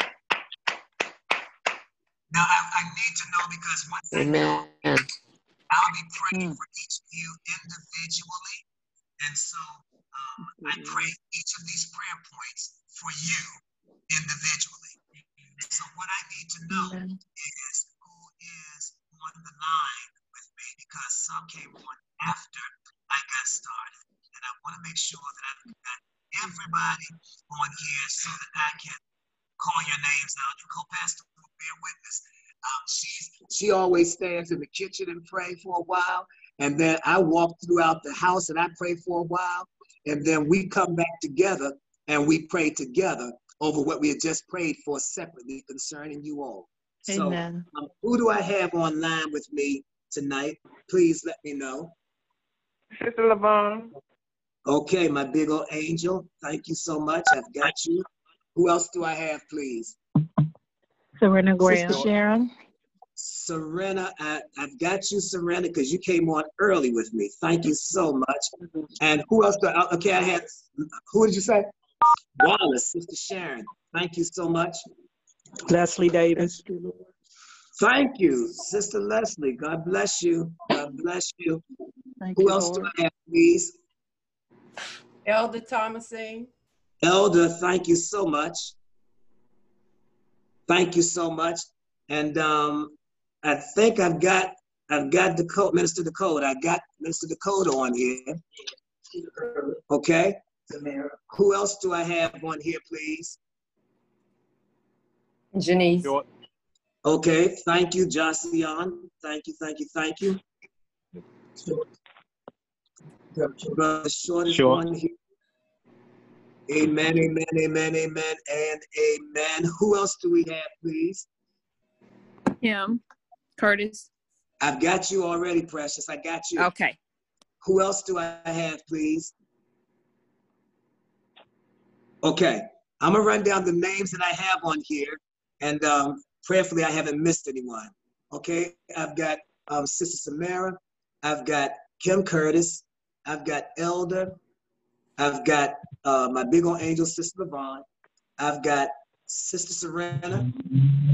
Now I, I need to know because once I know, I'll be praying Mm. for each of you individually. And so um, I pray each of these prayer points for you individually. So what I need to know Amen. is who is on the line with me because some came on after I got started. And I want to make sure that I've got everybody on here so that I can call your names out. And co-pastor will bear witness. Um, she's she always stands in the kitchen and pray for a while. And then I walk throughout the house and I pray for a while. And then we come back together and we pray together over what we had just prayed for separately concerning you all. So Amen. um, who do I have online with me tonight? Please let me know. Sister Lavon, Okay, my big old angel. Thank you so much. I've got you. Who else do I have, please? Serena Sister Sharon. Serena, I, I've got you, Serena, because you came on early with me. Thank you so much. And who else? Do okay, I had, who did you say? Wallace, Sister Sharon. Thank you so much. Leslie Davis, Thank you, Sister Leslie. God bless you. God bless you. Thank Who you, else do I have, please? Elder Thomasine. Elder, thank you so much. Thank you so much. And um, I think I've got I've got Dakota, Minister Dakota. I got Minister Dakota on here. Okay. Who else do I have on here, please? Janice. Okay, thank you, Josian. Thank you, thank you, thank you. Brother Short is Short. on here. Amen, amen, amen, amen, and amen. Who else do we have, please? Him. Curtis. I've got you already, Precious. I got you. Okay. Who else do I have, please? Okay, I'm gonna run down the names that I have on here, and um, prayerfully I haven't missed anyone. Okay, I've got um, Sister Samara, I've got Kim Curtis, I've got Elder, I've got uh, my big old angel, Sister Levon, I've got Sister Serena,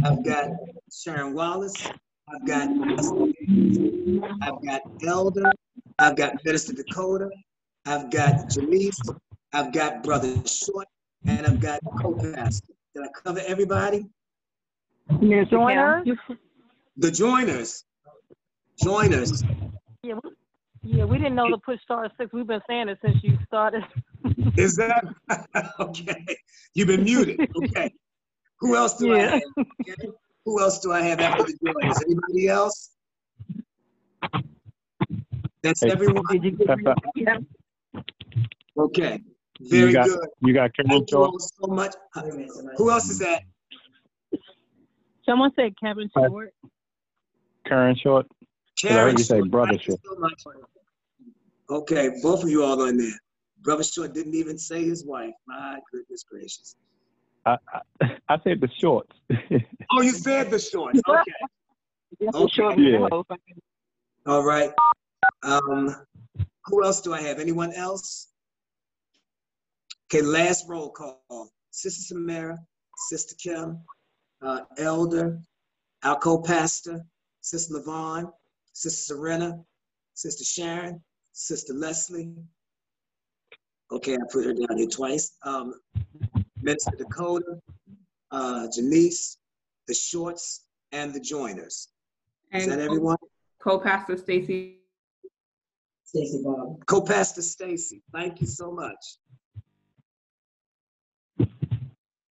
I've got Sharon Wallace, I've got I've got Elder, I've got Minister Dakota, I've got Janice, I've got Brother Short, and I've got co-pastor. Did I cover everybody? Joiner. The joiners. Joiners. Yeah, we, yeah, we didn't know to push star six. We've been saying it since you started. Is that okay? You've been muted. Okay. Who else do I have? Okay. Who else do I have after the joiners? Anybody else? That's Hey. everyone. Did you get Okay. Very You got- good. You got Karen Thank you Short. all so much. Who else is that? Someone said Kevin Hi. Short. Karen Short. Karen heard you say brother Short. so much. Okay, both of you all on there. Brother Short didn't even say his wife. My goodness gracious. I, I, I said the shorts. Oh, you said the shorts. Okay. Okay. Sure, Yeah. All right. Um, who else do I have? Anyone else? Okay, last roll call. Sister Samara, Sister Kim, uh, Elder, our co-pastor, Sister Levon, Sister Serena, Sister Sharon, Sister Leslie. Okay, I put her down here twice. Um, Minister Dakota, uh, Janice, the Shorts, and the Joiners. Is that everyone? co-pastor Stacy. Stacy Bob. Co-pastor Stacy, thank you so much.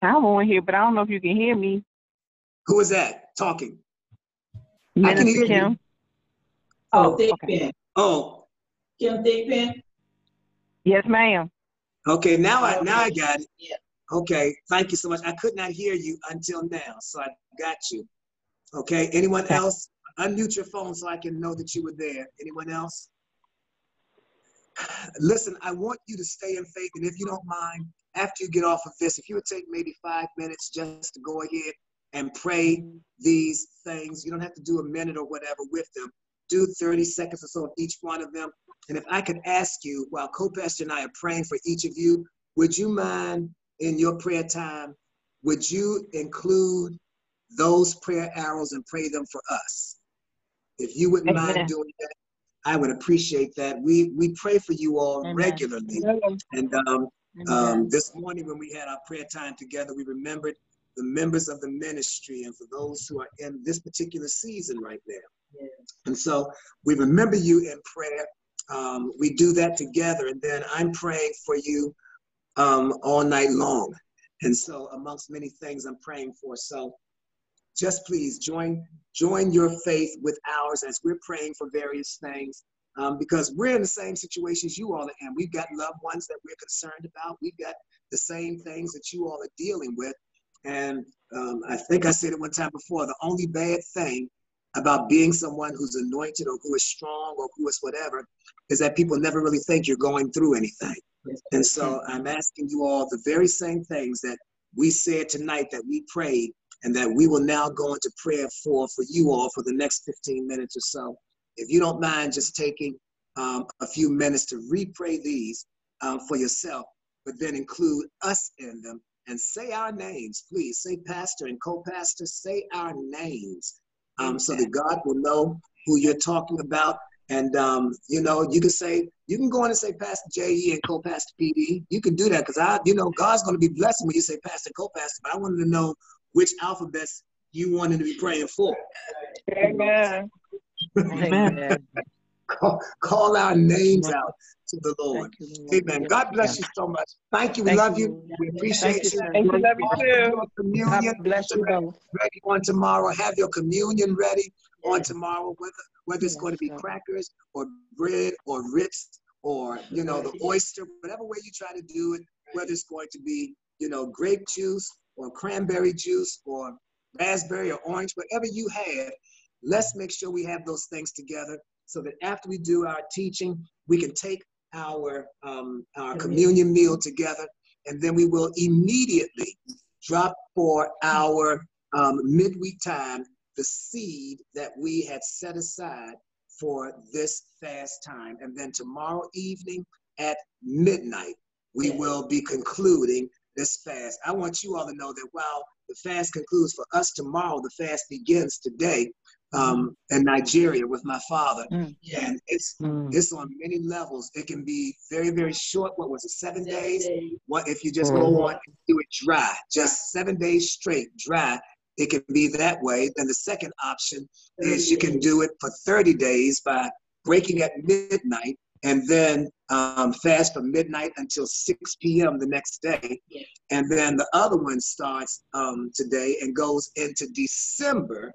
I'm on here, but I don't know if you can hear me. Who is that talking? I can Minister hear you. Oh, Oh, Thick okay. Pen. Oh, Kim Thick Pen? Yes, ma'am. okay, now I, now I got it. Yeah. Okay, thank you so much. I could not hear you until now, so I got you. Okay, anyone else? Unmute your phone so I can know that you were there. Anyone else? Listen, I want you to stay in faith, and if you don't mind, after you get off of this, if you would take maybe five minutes just to go ahead and pray these things, you don't have to do a minute or whatever with them. Do 30 seconds or so of each one of them. And if I could ask you, while co-pastor and I are praying for each of you, would you mind in your prayer time, would you include those prayer arrows and pray them for us? If you wouldn't mind Amen. doing that, I would appreciate that. We we pray for you all Amen. regularly. And um, um, this morning when we had our prayer time together, we remembered the members of the ministry and for those who are in this particular season right now. And so we remember you in prayer. Um, we do that together, and then I'm praying for you um, all night long. And so, amongst many things, I'm praying for. So, just please join join your faith with ours as we're praying for various things, um, because we're in the same situations you all are in. We've got loved ones that we're concerned about. We've got the same things that you all are dealing with. And um, I think I said it one time before. The only bad thing about being someone who's anointed or who is strong or who is whatever is that people never really think you're going through anything. And so I'm asking you all the very same things that we said tonight that we prayed and that we will now go into prayer for for you all for the next 15 minutes or so. If you don't mind just taking um, a few minutes to repray these um, for yourself, but then include us in them and say our names, please. Say pastor and co-pastor, say our names um, so that God will know who you're talking about. And, um, you know, you can say, you can go in and say Pastor J.E. and co-pastor P.D. You can do that because I, you know, God's going to be blessing when you say pastor and co-pastor, but I wanted to know which alphabets you wanted to be praying for. Amen. Amen. Call, call our names out to the Lord. You, Lord. Amen. God bless you so much. Thank you. We Thank love you. you. We appreciate Thank you, you. Thank you, love you too. communion God bless you ready on tomorrow. Have your communion ready on tomorrow, whether whether it's Yes, going to be God. crackers or bread or Ritz or you know the oyster, whatever way you try to do it. Whether it's going to be you know grape juice or cranberry juice or raspberry or orange, whatever you have, let's make sure we have those things together so that after we do our teaching, we can take our um, our communion meal together, and then we will immediately drop for our um, midweek time the seed that we had set aside for this fast time. And then tomorrow evening at midnight, we will be concluding this fast. I want you all to know that while the fast concludes for us tomorrow, the fast begins today um, in Nigeria with my father. Mm. And it's Mm. it's on many levels. It can be very, very short. What was it? Seven days. What if you just Mhm. go on and do it dry? Just seven days straight, dry. It can be that way. Then the second option is you can do it for 30 days by breaking at midnight and then um, fast from midnight until 6 p.m. the next day. And then the other one starts um, today and goes into December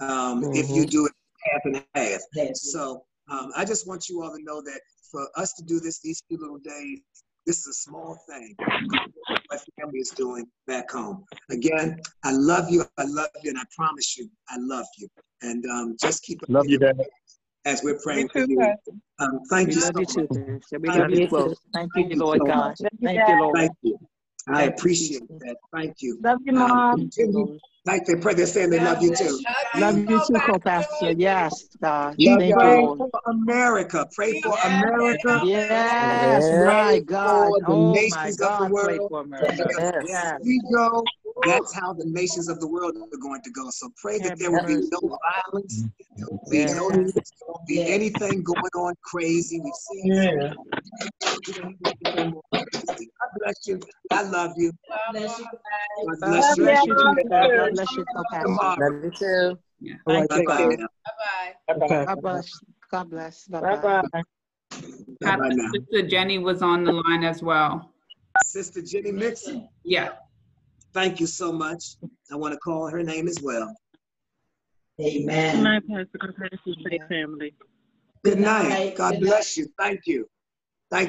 um, if you do it half and half. So um, I just want you all to know that for us to do this these few little days, this is a small thing. My family is doing back home. Again, I love you. I love you, and I promise you, I love you. And um, just keep Love you, Dad. as we're praying for you. Um, thank We you so love you much. Pastor. We Thank love you. you too. Thank you, Thank you Lord God. Thank you, Lord. Thank you. I appreciate that. Thank you. Love you, Um, Mom. Jimmy, like they pray, they're saying they love you too. Love you too, co-pastor. Yes, God. Love Thank you, pray Lord. for America. Pray for America. Yes, Yes. my God. For the Oh, my nations of the God. Pray for America. Yes. Yes. We go. That's how the nations of the world are going to go. So pray that there will be no violence. There will be no Yes. there won't be anything going on crazy. We've seen. God bless you. I love you. God God bless you. bless you. God bless you, co-pastor. Tomorrow. Love you too. Thank you, Bye-bye God. Bye-bye. God bless. God bless. Bye Bye-bye. bye. Bye-bye Sister Jenny was on the line as well. Sister Jenny Mixon, Yeah. Thank you so much. I want to call her name as well. Amen. Good night, Pastor. God bless you, safe family. Good night. God bless you. Thank you.